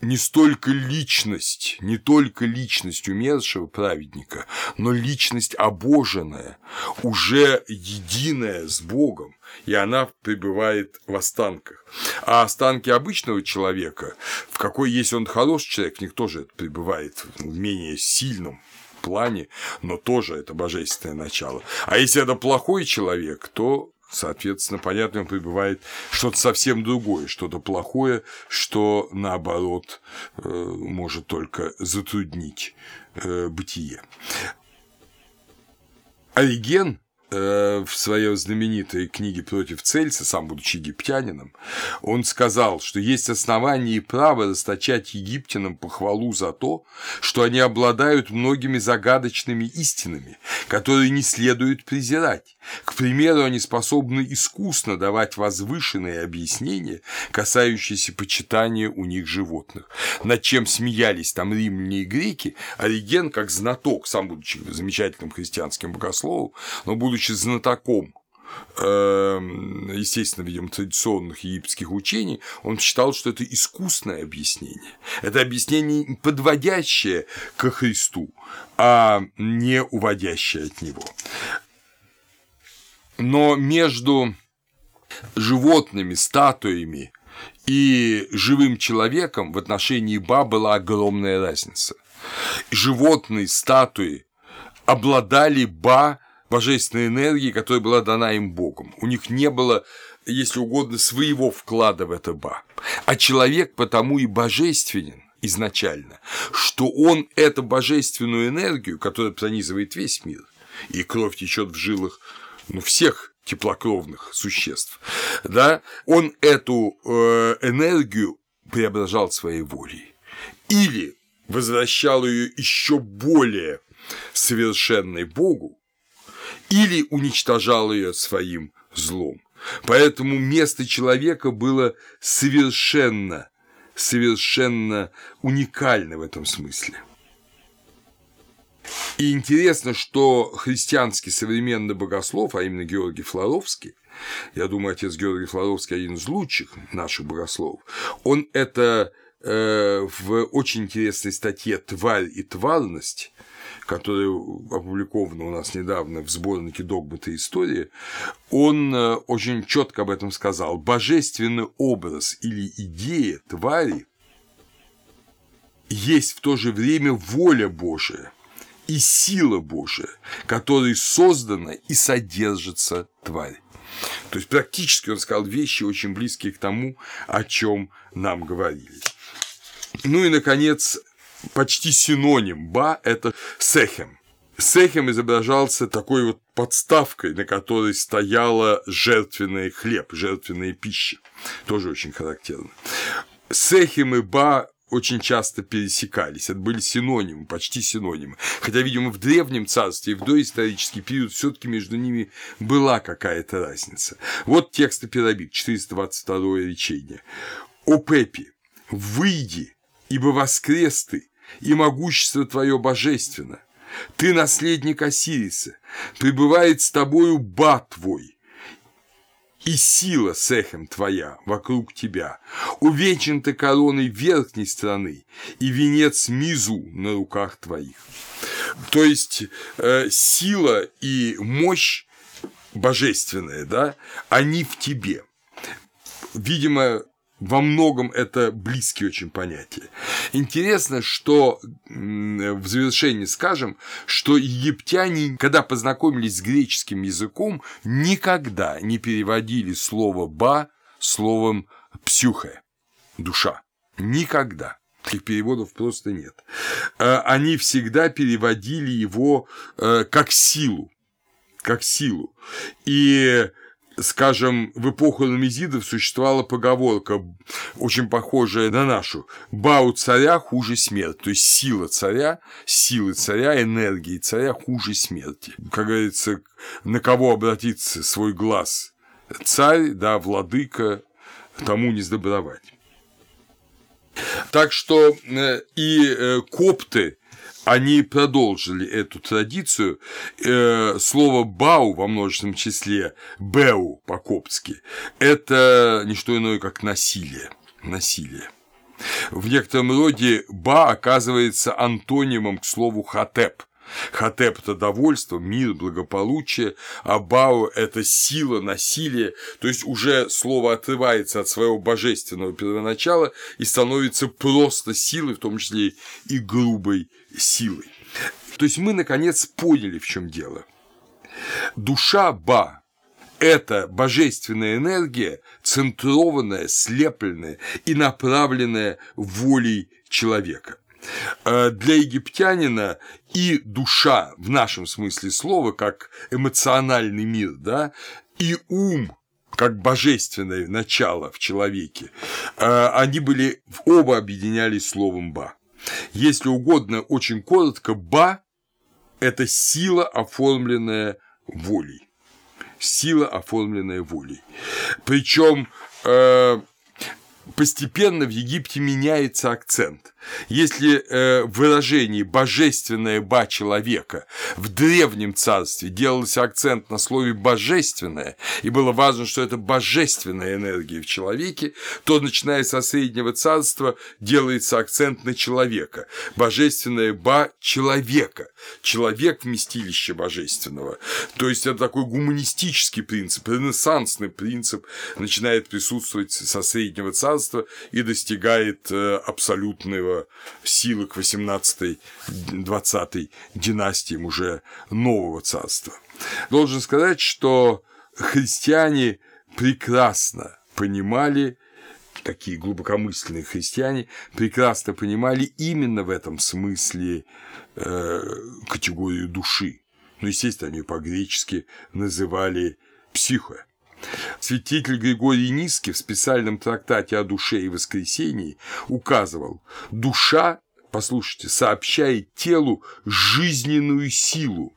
не столько личность, не только личность умершего праведника, но личность обоженная, уже единая с Богом, и она пребывает в останках. А останки обычного человека, в какой, если он хороший человек, в них тоже это пребывает в менее сильном плане, но тоже это божественное начало. А если это плохой человек, то Соответственно, понятно, он пребывает что-то совсем другое, что-то плохое, что, наоборот, э, может только затруднить э, бытие. Ориген Э, в своей знаменитой книге «Против Цельса», сам будучи египтянином, он сказал, что есть основания и право расточать египтянам похвалу за то, что они обладают многими загадочными истинами, которые не следует презирать. К примеру, они способны искусно давать возвышенные объяснения, касающиеся почитания у них животных, над чем смеялись там римляне и греки, Ориген, как знаток, сам будучи замечательным христианским богословом, но будучи знатоком эм, естественно, видимо, традиционных египетских учений, он считал, что это искусное объяснение. Это объяснение, подводящее ко Христу, а не уводящее от него. Но между животными, статуями и живым человеком в отношении Ба была огромная разница. Животные статуи обладали Ба божественной энергии, которая была дана им Богом. У них не было, если угодно, своего вклада в это ба. А человек потому и божественен изначально, что он эту божественную энергию, которая пронизывает весь мир, и кровь течет в жилах ну, всех теплокровных существ, да, он эту э, энергию преображал своей волей или возвращал ее еще более совершенной Богу, или уничтожал ее своим злом. Поэтому место человека было совершенно, совершенно уникально в этом смысле. И интересно, что христианский современный богослов, а именно Георгий Флоровский, я думаю, отец Георгий Флоровский один из лучших наших богословов, он это э, в очень интересной статье «Тварь и тварность» которая опубликована у нас недавно в сборнике «Догматы истории», он э, очень четко об этом сказал. Божественный образ или идея твари есть в то же время воля Божия и сила Божия, которой создана и содержится тварь. То есть практически он сказал вещи очень близкие к тому, о чем нам говорили. Ну и, наконец, почти синоним ба – это сехем. Сехем изображался такой вот подставкой, на которой стояла жертвенный хлеб, жертвенная пища. Тоже очень характерно. Сехем и ба очень часто пересекались, это были синонимы, почти синонимы. Хотя, видимо, в древнем царстве и в доисторический период все таки между ними была какая-то разница. Вот текст Пирамид, 422 речение. «О Пепи, выйди, ибо воскрес ты, и могущество твое божественно. Ты наследник Осириса, пребывает с тобою ба твой, и сила сехем твоя вокруг тебя. Увечен ты короной верхней страны, и венец мизу на руках твоих. То есть э, сила и мощь божественная, да, они в тебе. Видимо, во многом это близкие очень понятия. Интересно, что в завершении скажем, что египтяне, когда познакомились с греческим языком, никогда не переводили слово «ба» словом «псюхе» – «душа». Никогда. Таких переводов просто нет. Э, они всегда переводили его э, как силу, как силу. И скажем, в эпоху Ламезидов существовала поговорка, очень похожая на нашу «Бау царя хуже смерти», то есть сила царя, силы царя, энергии царя хуже смерти. Как говорится, на кого обратиться свой глаз царь, да, владыка, тому не сдобровать. Так что э, и э, копты они продолжили эту традицию. Э, слово «бау» во множественном числе «беу» по-коптски – это не что иное, как насилие. Насилие. В некотором роде «ба» оказывается антонимом к слову «хатеп», Хатеп – это довольство, мир, благополучие, а Бао – это сила, насилие, то есть уже слово отрывается от своего божественного первоначала и становится просто силой, в том числе и грубой силой. То есть мы, наконец, поняли, в чем дело. Душа Ба – это божественная энергия, центрованная, слепленная и направленная волей человека. Э, для египтянина и душа в нашем смысле слова, как эмоциональный мир, да, и ум как божественное начало в человеке, э, они были, оба объединялись словом «ба». Если угодно, очень коротко, «ба» – это сила, оформленная волей. Сила, оформленная волей. Причем э, постепенно в Египте меняется акцент. Если э, выражение «божественное ба человека» в древнем царстве делался акцент на слове «божественное», и было важно, что это божественная энергия в человеке, то, начиная со Среднего царства, делается акцент на человека. Божественное ба человека. Человек – вместилище божественного. То есть, это такой гуманистический принцип, ренессансный принцип начинает присутствовать со Среднего царства и достигает э, абсолютного силы к 18-20 династиям уже нового царства. Должен сказать, что христиане прекрасно понимали такие глубокомысленные христиане прекрасно понимали именно в этом смысле э, категорию души. Ну, естественно, они по-гречески называли психо. Святитель Григорий Низкий в специальном трактате о душе и воскресении указывал, душа, послушайте, сообщает телу жизненную силу.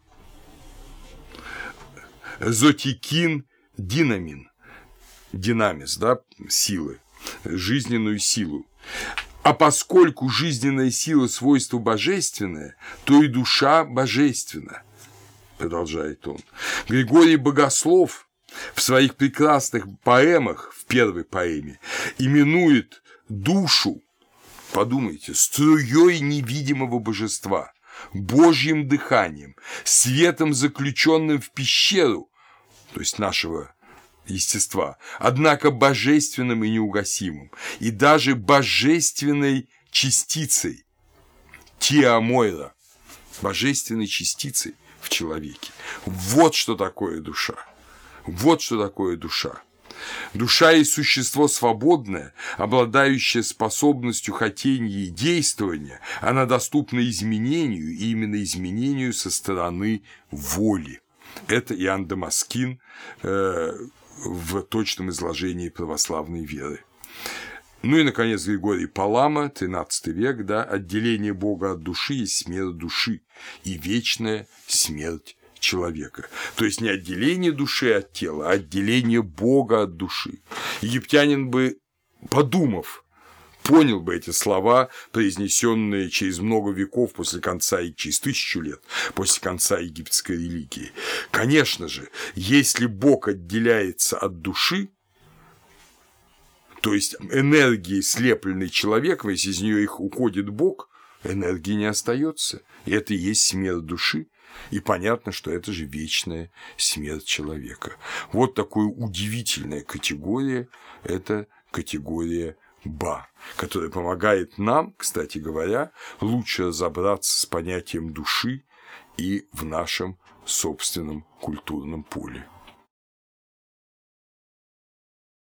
Зотикин динамин, динамис, да, силы, жизненную силу. А поскольку жизненная сила – свойство божественное, то и душа божественна, продолжает он. Григорий Богослов – в своих прекрасных поэмах, в первой поэме, именует душу, подумайте, струей невидимого божества, Божьим дыханием, светом, заключенным в пещеру, то есть нашего естества, однако божественным и неугасимым, и даже божественной частицей, Тиамойра, божественной частицей в человеке. Вот что такое душа. Вот что такое душа. Душа есть существо свободное, обладающее способностью хотения и действования, она доступна изменению, и именно изменению со стороны воли. Это Иоанн Дамаскин э, в точном изложении православной веры. Ну и, наконец, Григорий Палама, XIII век, да, отделение Бога от души и смерть души, и вечная смерть человека. То есть не отделение души от тела, а отделение Бога от души. Египтянин бы, подумав, понял бы эти слова, произнесенные через много веков после конца и через тысячу лет после конца египетской религии. Конечно же, если Бог отделяется от души, то есть энергии слепленный человек, если из нее их уходит Бог, энергии не остается. И это и есть смерть души. И понятно, что это же вечная смерть человека. Вот такая удивительная категория – это категория Ба, которая помогает нам, кстати говоря, лучше разобраться с понятием души и в нашем собственном культурном поле.